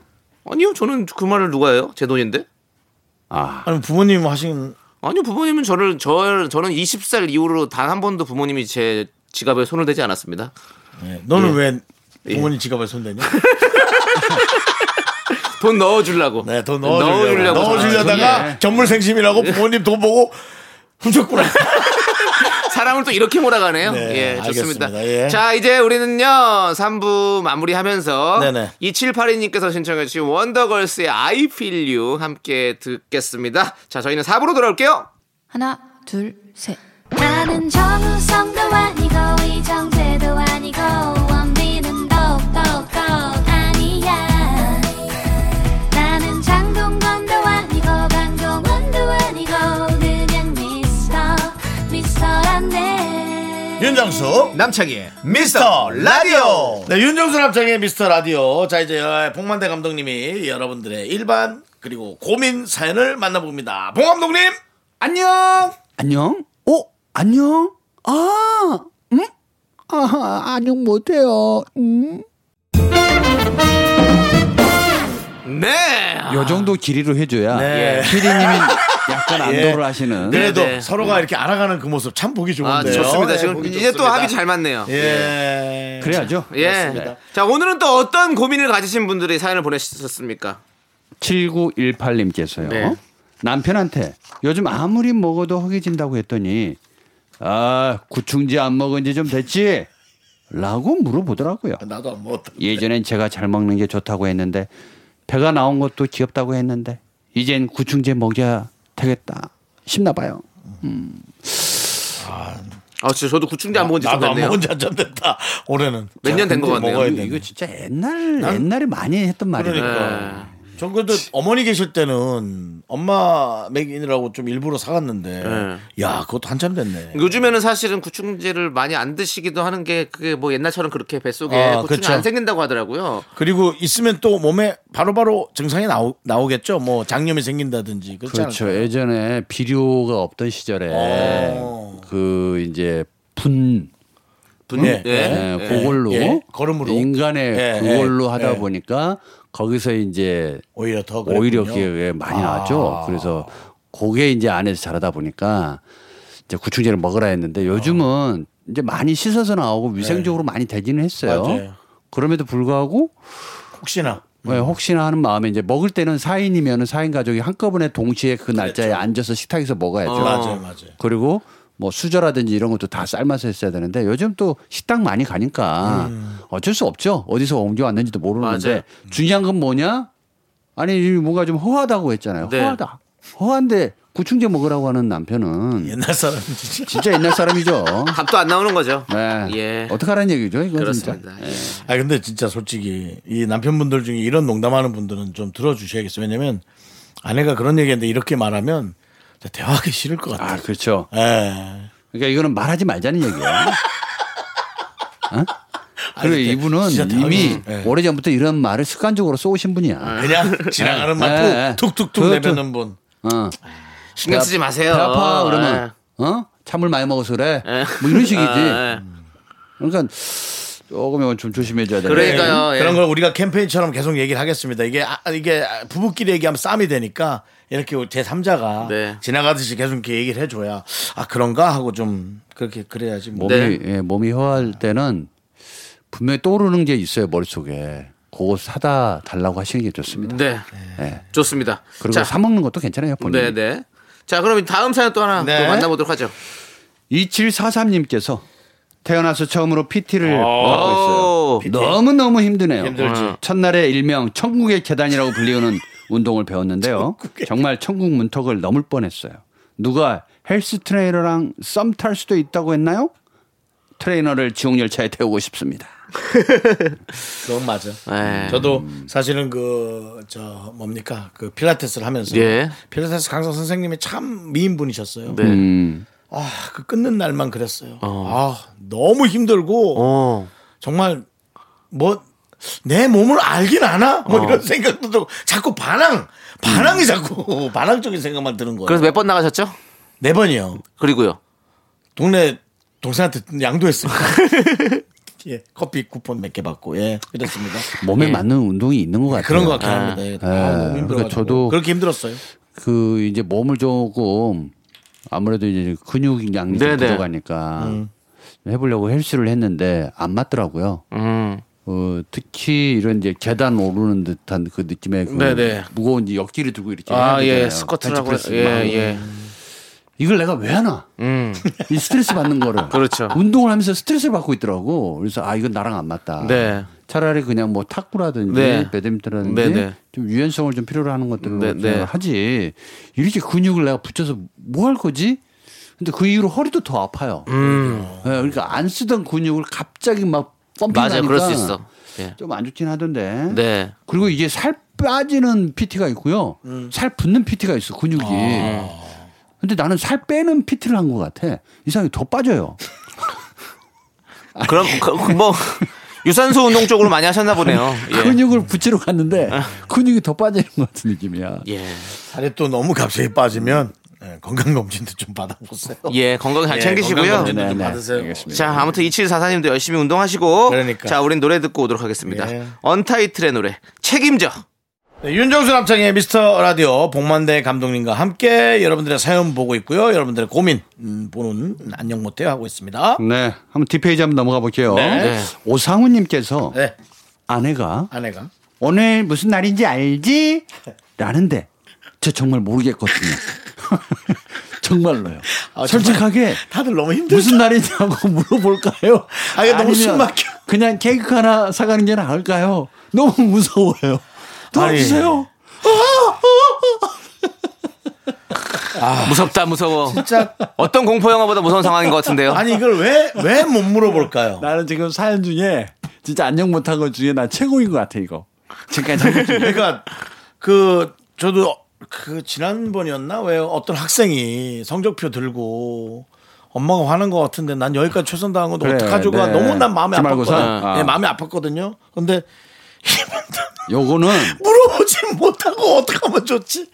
아니요. 저는 그 말을 누가 해요? 제 돈인데? 아, 아니 부모님 하신 아니요. 부모님은 저를 저 저는 20살 이후로 단 한 번도 부모님이 제 지갑에 손을 대지 않았습니다. 예. 너는 예. 왜 부모님 지갑에 손 대냐? 돈 넣어주려고. 네, 돈 넣어주려고. 넣어주려고. 넣어주려다가 예. 전물생심이라고 부모님 돈 보고 훔쳤구나. 사람을 또 이렇게 몰아가네요. 네, 예, 좋습니다. 알겠습니다. 예. 자, 이제 우리는요, 3부 마무리하면서 네네. 2782님께서 신청해주신 원더걸스의 I Feel You 함께 듣겠습니다. 자, 저희는 4부로 돌아올게요. 하나, 둘, 셋. 나는 정우성도 아니고 이정재도 아니고 윤정수 남창희의 미스터 라디오. 네, 윤정수 남창의 미스터 라디오. 자, 이제 봉만대 감독님이 여러분들의 일반 그리고 고민 사연을 만나봅니다. 봉 감독님. 안녕. 안녕. 어, 안녕. 아, 음? 아, 안녕 못해요. 음. 네. 요 정도 길이로 해줘야 네. 피디님이 약간 안도를 하시는. 그래도 네. 서로가 이렇게 알아가는 그 모습 참 보기 아, 좋은데요. 좋습니다. 네, 지금 이제 또 좋습니다. 합이 잘 맞네요. 예. 그래야죠. 예. 자, 오늘은 또 어떤 고민을 가지신 분들이 사연을 보내주셨습니까? 7918님께서요. 네. 남편한테 요즘 아무리 먹어도 허기진다고 했더니 아 구충제 안 먹은 지 좀 됐지? 라고 물어보더라고요. 나도 안 먹었다. 예전엔 제가 잘 먹는 게 좋다고 했는데 배가 나온 것도 귀엽다고 했는데 이젠 구충제 먹여야 되겠다 싶나 봐요. 아, 진짜 저도 구충제 안 먹은 지좀 나도 안 됐네요. 먹은 지 한참 됐다. 올해는. 몇 년 된 것 같네요. 이거, 진짜 옛날 옛날에 많이 했던 말이에요. 그러니까. 전 그래도 어머니 계실 때는 엄마 먹이느라고 좀 일부러 사갔는데 네. 야 그것도 한참 됐네. 요즘에는 사실은 구충제를 많이 안 드시기도 하는 게 그게 뭐 옛날처럼 그렇게 뱃속에 아, 구충이 그쵸. 안 생긴다고 하더라고요. 그리고 있으면 또 몸에 바로바로 증상이 나오, 나오겠죠. 뭐 장염이 생긴다든지 그렇지 그렇죠. 않을까요? 예전에 비료가 없던 시절에 어. 그 이제 분 분, 예, 예. 예, 예. 그걸로 예, 걸음으로. 인간의 예, 그걸로 예, 하다 예. 보니까 거기서 이제 오히려 더 오히려. 그게 많이 아. 나왔죠. 그래서 그게 이제 안에서 자라다 보니까 이제 구충제를 먹으라 했는데 요즘은 이제 많이 씻어서 나오고 위생적으로 많이 되기는 했어요. 네. 맞아요. 그럼에도 불구하고 혹시나 예, 혹시나 하는 마음에 이제 먹을 때는 4인이면 4인 가족이 한꺼번에 동시에 그 날짜에 앉아서 식탁에서 먹어야죠. 어. 맞아요, 맞아요. 그리고 뭐 수저라든지 이런 것도 다 삶아서 했어야 되는데 요즘 또 식당 많이 가니까 음. 어쩔 수 없죠. 어디서 옮겨왔는지도 모르는데 맞아요. 중요한 건 뭐냐? 아니 뭔가 좀 허하다고 했잖아요. 네. 허하다. 허한데 구충제 먹으라고 하는 남편은 옛날 사람이지. 진짜 옛날 사람이죠. 답도 안 나오는 거죠. 네. 예. 어떡하라는 얘기죠, 이거 그렇습니다. 진짜. 예. 아 근데 진짜 솔직히 이 남편분들 중에 이런 농담하는 분들은 좀 들어주셔야겠어요. 왜냐면 아내가 그런 얘기했는데 이렇게 말하면 대화하기 싫을 것 아, 같아요. 그렇죠. 예. 그러니까 이거는 말하지 말자는 얘기야. 어? 그리고 근데 이분은. 이미 네. 오래전부터 이런 말을 습관적으로 쏘신 분이야. 그냥 지나가는 말 네, 네. 툭, 툭툭 툭툭. 내뱉는 분. 어. 신경 쓰지 마세요. 배 아파 그러면 예. 어? 참을 많이 먹어서 그래. 예. 뭐 이런 식이지. 예, 예. 그러니까 조금 이건 좀 조심해줘야 돼. 그러니까요. 예. 그런 걸 우리가 캠페인처럼 계속 얘기를 하겠습니다. 이게 아, 이게 부부끼리 얘기하면 싸움이 되니까 이렇게 제 3자가 네. 지나가듯이 계속 이렇게 얘기를 해줘야 아 그런가 하고 좀 그렇게 그래야지 뭐. 몸이 네. 예, 몸이 허할 때는 분명히 떠오르는 게 있어요 머릿속에. 그거 사다 달라고 하시는 게 좋습니다. 네. 예. 좋습니다. 그리고 자, 사 먹는 것도 괜찮아요. 본인. 네, 네. 자, 그럼 다음 사연 또 하나 네. 또 만나보도록 하죠. 2743님께서 태어나서 처음으로 PT를 오. 받고 있어요. 너무 너무 힘드네요. 힘들지. 어. 첫날에 일명 천국의 계단이라고 불리우는 운동을 배웠는데요. 정말 천국 문턱을 넘을 뻔했어요. 누가 헬스 트레이너랑 썸 탈 수도 있다고 했나요? 트레이너를 지옥 열차에 태우고 싶습니다. 그건 맞아. 네. 저도 사실은 그 저 뭡니까 그 필라테스를 하면서 예. 필라테스 강사 선생님이 참 미인 분이셨어요. 네. 음. 아그 끊는 날만 그랬어요. 아 너무 힘들고 어. 정말 뭐 내 몸을 알긴 아나 뭐 어. 이런 생각도 들고 자꾸 반항 반항이 자꾸 반항적인 생각만 드는 거예요. 그래서 몇 번 나가셨죠? 네 번이요. 그리고요. 동네 동생한테 양도했습니다. 예, 커피 쿠폰 몇 개 받고 예, 그랬습니다. 몸에 예. 맞는 운동이 있는 것 같아요. 그런 것 같긴 합니다. 예. 아, 힘들어. 그러니까 저도 그렇게 힘들었어요. 그 이제 몸을 조금 아무래도 이제 근육 양이 좀. 부족하니까 해보려고 헬스를 했는데 안 맞더라고요. 음. 어, 특히 이런 이제 계단 오르는 듯한 그 느낌의 그. 무거운 이제 역기를 들고 이렇게 아. 예. 스쿼트라고. 예, 막. 예. 이걸 내가 왜 하나? 음. 이 스트레스 받는 거를. 그렇죠. 운동을 하면서 스트레스를 받고 있더라고. 그래서 아 이건 나랑 안 맞다. 네. 차라리 그냥 뭐 탁구라든지 네. 배드민턴이라든지 네, 네. 좀 유연성을 좀 필요로 하는 것들을 네, 좀 네. 하지. 이렇게 근육을 내가 붙여서 뭐 할 거지? 근데 그 이후로 허리도 더 아파요. 음. 예, 그러니까 안 쓰던 근육을 갑자기 막 펌핑 맞아요. 그럴 수 있어. 예. 좀안 좋긴 하던데. 네. 그리고 이게 살 빠지는 PT가 있고요. 살 붙는 PT가 있어 근육이. 근데 나는 살 빼는 PT를 한 것 같아. 이상하게 더 빠져요. 그럼 그, 그뭐 유산소 운동 쪽으로 많이 하셨나 보네요. 예. 근육을 붙이러 갔는데 근육이 더 빠지는 것 같은 느낌이야. 예. 살이 또 너무 갑자기 빠지면 예, 건강검진도 좀 받아보세요. 예, 건강 잘 예, 챙기시고요. 건강검진도 좀 네, 네. 받으세요. 자, 아무튼 2744님도 열심히 운동하시고. 그러니까. 자, 우린 노래 듣고 오도록 하겠습니다. 예. 언타이틀의 노래, 책임져. 네, 윤정수 남창의 미스터 라디오 복만대 감독님과 함께 여러분들의 사연 보고 있고요. 여러분들의 고민 음, 보는 안녕 못해요 하고 있습니다. 네, 한번 뒷페이지 한번 넘어가 볼게요. 네. 오상우님께서 네, 아내가 아내가 오늘 무슨 날인지 알지? 라는데 저 정말 모르겠거든요. 정말로요. 아, 솔직하게 다들 너무 힘들죠. 무슨 날이냐고 물어볼까요? 아, 이게 너무 숨 막혀. 그냥 케이크 하나 사가는 게 나을까요? 너무 무서워요. 도와주세요. 무섭다, 무서워. 진짜 어떤 공포 영화보다 무서운 상황인 것 같은데요. 아니 이걸 왜 왜 못 물어볼까요? 나는 지금 사연 중에 진짜 안녕 못한 것 중에 나 최고인 것 같아 이거. 지금까지. 그러니까 그 저도 그 지난번이었나 왜 어떤 학생이 성적표 들고 엄마가 화난 것 같은데 난 여기까지 최선 다한 건데 그래, 어떡하죠가 네. 너무 난 마음이 기말고사? 아팠거든요. 아. 네, 마음이 아팠거든요. 근데 요거는 물어보지 못하고 어떡하면 좋지?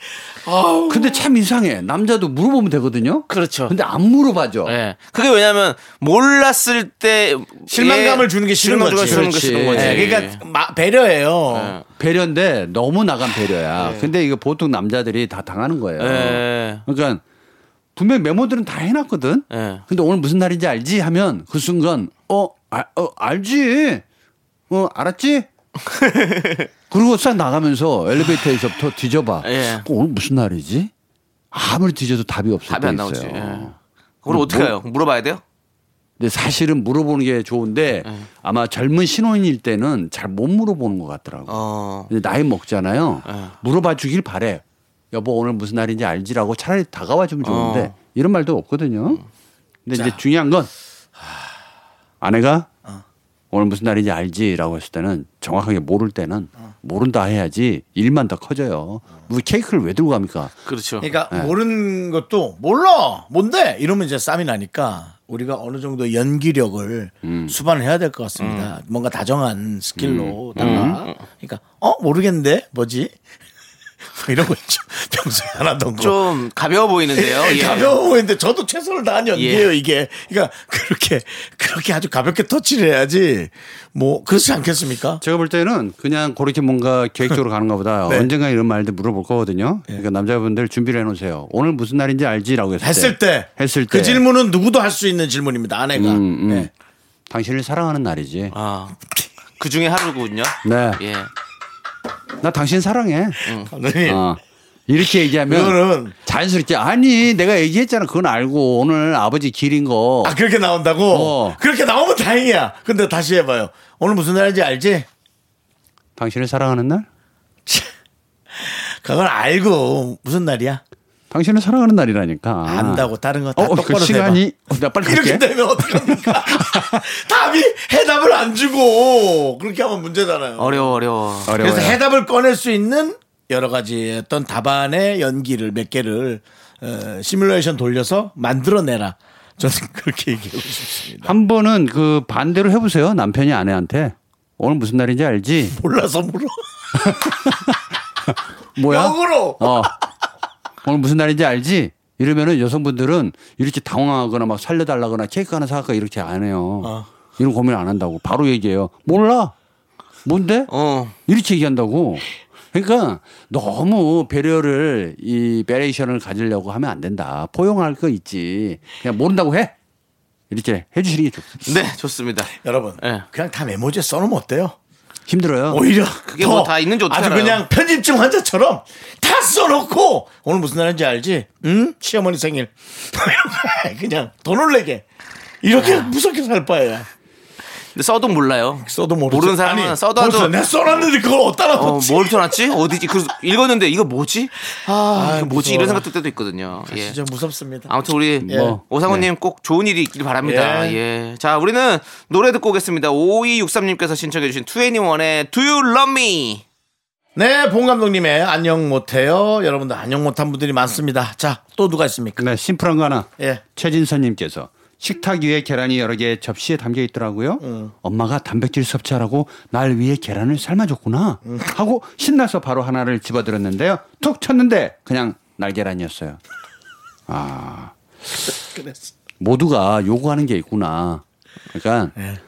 아우. 근데 참 이상해. 남자도 물어보면 되거든요. 그렇죠. 근데 안 물어봐줘. 예. 그게 왜냐면 몰랐을 때 실망감을 예, 주는 게 싫은 실망감을 거지. 주는 게 그렇지. 싫은 거지. 네, 그러니까 마- 배려예요. 예. 배려인데 너무 나간 배려야. 근데 이거 보통 남자들이 다 당하는 거예요. 예. 그러니까 분명 히 메모들은 다 해놨거든. 예. 근데 오늘 무슨 날인지 알지 하면 그 순간 어, 아, 어 알지. 어 알았지. 그리고 싹 나가면서 엘리베이터에서부터 뒤져봐. 예. 어, 오늘 무슨 날이지? 아무리 뒤져도 답이 없을 답이 때 안 있어요. 나오지. 예. 그걸 어떻게 해요? 물어봐야 돼요? 근데 사실은 물어보는 게 좋은데 네. 아마 젊은 신혼일 때는 잘 못 물어보는 것 같더라고. 어. 근데 나이 먹잖아요. 네. 물어봐 주길 바래. 여보 오늘 무슨 날인지 알지라고 차라리 다가와 주면 좋은데 어. 이런 말도 없거든요. 근데 이제 중요한 건 아내가 어. 오늘 무슨 날인지 알지라고 했을 때는 정확하게 모를 때는 어. 모른다 해야지 일만 더 커져요. 뭐 케이크를 왜 들고 갑니까? 그렇죠. 그러니까 모르는 것도 몰라! 뭔데? 이러면 이제 쌈이 나니까 우리가 어느 정도 연기력을 수반을 해야 될 것 같습니다. 뭔가 다정한 스킬로다가 그러니까 어? 모르겠는데? 뭐지? 뭐 이런 거 있죠. 평소에 안 하던 거. 좀 가벼워 보이는데요. 예. 가벼워 보이는데 저도 최선을 다한 연기예요 이게. 그러니까 그렇게 그렇게 아주 가볍게 터치를 해야지 뭐 그렇지 않겠습니까? 제가 볼 때는 그냥 그렇게 뭔가 계획적으로 가는가 보다 네. 언젠가 이런 말들 물어볼 거거든요. 그러니까 남자분들 준비를 해 놓으세요. 오늘 무슨 날인지 알지라고 했을, 했을 때, 했을 때 그 질문은 누구도 할 수 있는 질문입니다. 아내가. 음, 음. 네. 당신을 사랑하는 날이지. 아. 그 중에 하루군요. 네. 예. 나 당신 사랑해. 감독님. 어. 이렇게 얘기하면 이거는 자연스럽게 아니 내가 얘기했잖아 그건 알고 오늘 아버지 길인 거 아 그렇게 나온다고? 어. 그렇게 나오면 다행이야. 근데 다시 해봐요. 오늘 무슨 날인지 알지? 당신을 사랑하는 날 그걸 알고 무슨 날이야? 당신을 사랑하는 날이라니까 안다고 다른 거다 어, 똑바로 그 시간이 어, 나 빨리 이렇게 갈게 되면 어떡합니까? 답이 해답을 안 주고 그렇게 하면 문제잖아요. 어려워 어려워. 어려워요. 그래서 해답을 꺼낼 수 있는 여러 가지 어떤 답안의 연기를 몇 개를 어, 시뮬레이션 돌려서 만들어내라. 저는 그렇게 얘기하고 싶습니다. 한 번은 그 반대로 해보세요 남편이 아내한테 오늘 무슨 날인지 알지 몰라서 물어. 뭐야 역으로. 어 오늘 무슨 날인지 알지 이러면은 여성분들은 이렇게 당황하거나 막 살려달라거나 케이크 하나 사갈까 이렇게 안 해요 어. 이런 고민 안 한다고 바로 얘기해요 몰라 뭔데 어. 이렇게 얘기한다고. 그러니까 너무 배려를 이 배려심을 가지려고 하면 안 된다. 포용할 거 있지. 그냥 모른다고 해. 이렇게 해주시는 게 좋습니다. 네, 좋습니다. 여러분 예. 그냥 다 메모지에 써놓으면 어때요? 힘들어요. 오히려 그게 더 뭐다 있는지 어떻게 아주 알아요? 그냥 편집증 환자처럼 다 써놓고 오늘 무슨 날인지 알지? 응? 시어머니 생일 그냥 더 놀래게 이렇게 아. 무섭게 살 바에야 근데 써도 몰라요. 써도 모르죠. 모르는 사람은 아니, 써도 내가 써놨는데 그걸 어디다 어, 놨지? 뭘 써놨지? 어디지? 그 읽었는데 이거 뭐지? 아, 이거 뭐지? 이런 생각 들 때도 있거든요. 예. 진짜 무섭습니다. 아무튼 우리 뭐, 오상훈님 꼭 좋은 일이 있길 바랍니다. 예. 예. 자, 우리는 노래 듣고 오겠습니다. 5263님께서 신청해주신 2NE1의 Do You Love Me? 네, 봉 감독님의 안녕 못해요. 여러분들 안녕 못한 분들이 많습니다. 자, 또 누가 있습니까? 네, 심플한 거 하나. 예. 최진선님께서 식탁 위에 계란이 여러 개 접시에 담겨 있더라고요. 엄마가 단백질 섭취하라고 날 위해 계란을 삶아줬구나 하고 신나서 바로 하나를 집어들었는데요. 툭 쳤는데 그냥 날계란이었어요. 아 그랬어. 모두가 요구하는 게 있구나. 그러니까 예.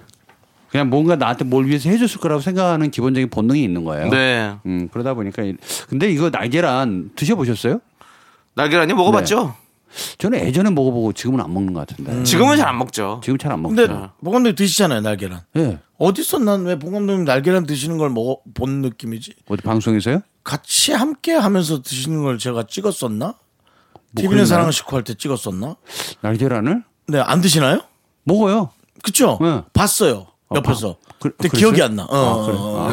그냥 뭔가 나한테 뭘 위해서 해줬을 거라고 생각하는 기본적인 본능이 있는 거예요. 네. 음, 그러다 보니까 이- 근데 이거 날계란 드셔보셨어요? 날계란이 먹어봤죠? 저는 예전에 먹어보고 지금은 안 먹는 것 같은데. 지금은 잘 안 먹죠. 지금 잘 안 먹죠. 근데 봉 감독님 드시잖아요, 날계란. 예. 어디서 난 왜 봉 감독님 날계란 드시는 걸 먹어 본 느낌이지? 어디 방송에서요? 같이 함께 하면서 드시는 걸 제가 찍었었나? TV는 그랬나요? 사랑을 싣고 할 때 찍었었나? 날계란을 네, 안 드시나요? 먹어요. 그쵸? 네. 봤어요. 어, 옆에서. 봐- 그- 근데 그랬어요? 기억이 안 나. 어, 아, 그래요? 어,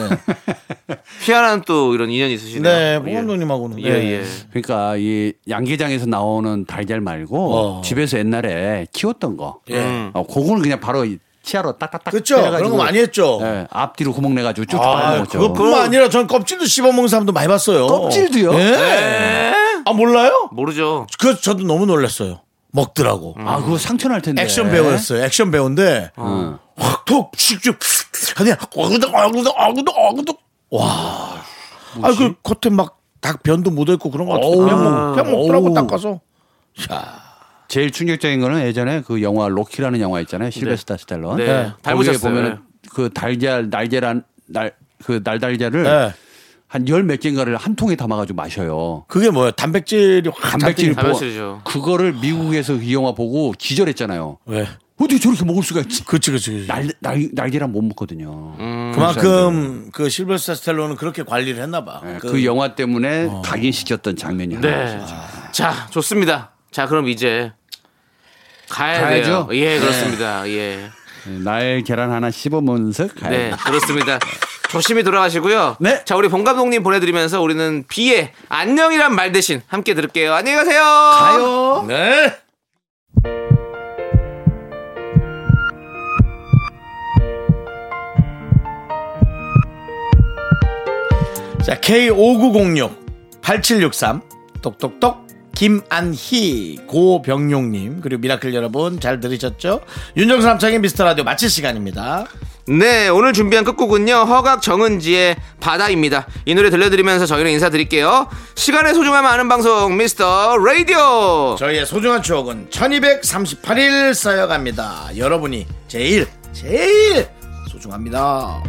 네. 희한한 또 이런 인연이 있으시네요. 네, 봉 예. 감독님하고는. 예, 네. 예. 그러니까 이 양계장에서 나오는 달걀 말고 어. 집에서 옛날에 키웠던 거. 예. 음. 어, 그거는 그냥 바로 이 치아로 딱딱딱. 그쵸? 때려가지고, 그런 거 많이 했죠. 예, 앞뒤로 구멍 내가지고 쭉 아, 빨아먹었죠. 그것뿐만 아니라 전 껍질도 씹어먹는 사람도 많이 봤어요. 껍질도요? 예. 아, 몰라요? 모르죠. 그 저도 너무 놀랐어요. 먹더라고. 아, 그거 상처 날 텐데. 액션 배우였어요. 액션 배우인데 어. 확톡 슉슉 그냥 어그덕 어그덕 어그덕 어그덕 와. 아 그 겉에 막 닭 변도 묻어 있고 그런 거 같은데 그냥, 먹, 그냥 먹더라고. 닦아서. 제일 충격적인 거는 예전에 그 영화 로키라는 영화 있잖아요. 실베스타 스텔론. 네. 거기에 닮으셨어요. 보면 그 달걀 날계란 날그 날달걀을 네. 한열 몇 개인가를 한 통에 담아가지고 마셔요. 그게 뭐야? 단백질이 확 단백질 잔뜩- 뭐 단백질이죠. 그거를 미국에서 이 영화 보고 기절했잖아요. 왜? 어떻게 저렇게 먹을 수가 있지? 그치 그치 그치. 날, 날, 날계란 못 먹거든요. 그만큼 그 실버스타 스텔론은 그렇게 관리를 했나 봐. 네, 그, 영화 때문에 각인시켰던 장면이 하나 네. 있어요. 자, 좋습니다. 자, 그럼 이제 가야 가야죠. 돼요. 예, 그렇습니다. 예. 날 계란 하나 씹으면서 가야 네, 그렇습니다. 조심히 돌아가시고요. 네. 자, 우리 본 감독님 보내드리면서 우리는 비의 안녕이란 말 대신 함께 들을게요. 안녕히 가세요. 가요. 네. 자, K5906 8763 똑똑똑 김안희 고병용님 그리고 미라클 여러분 잘 들으셨죠? 윤정수 남창희의 미스터 라디오 마칠 시간입니다. 네, 오늘 준비한 끝곡은요. 허각 정은지의 바다입니다. 이 노래 들려드리면서 저희는 인사드릴게요. 시간의 소중함 아는 방송 미스터 라디오. 저희의 소중한 추억은 1238일 쌓여갑니다. 여러분이 제일 제일 소중합니다.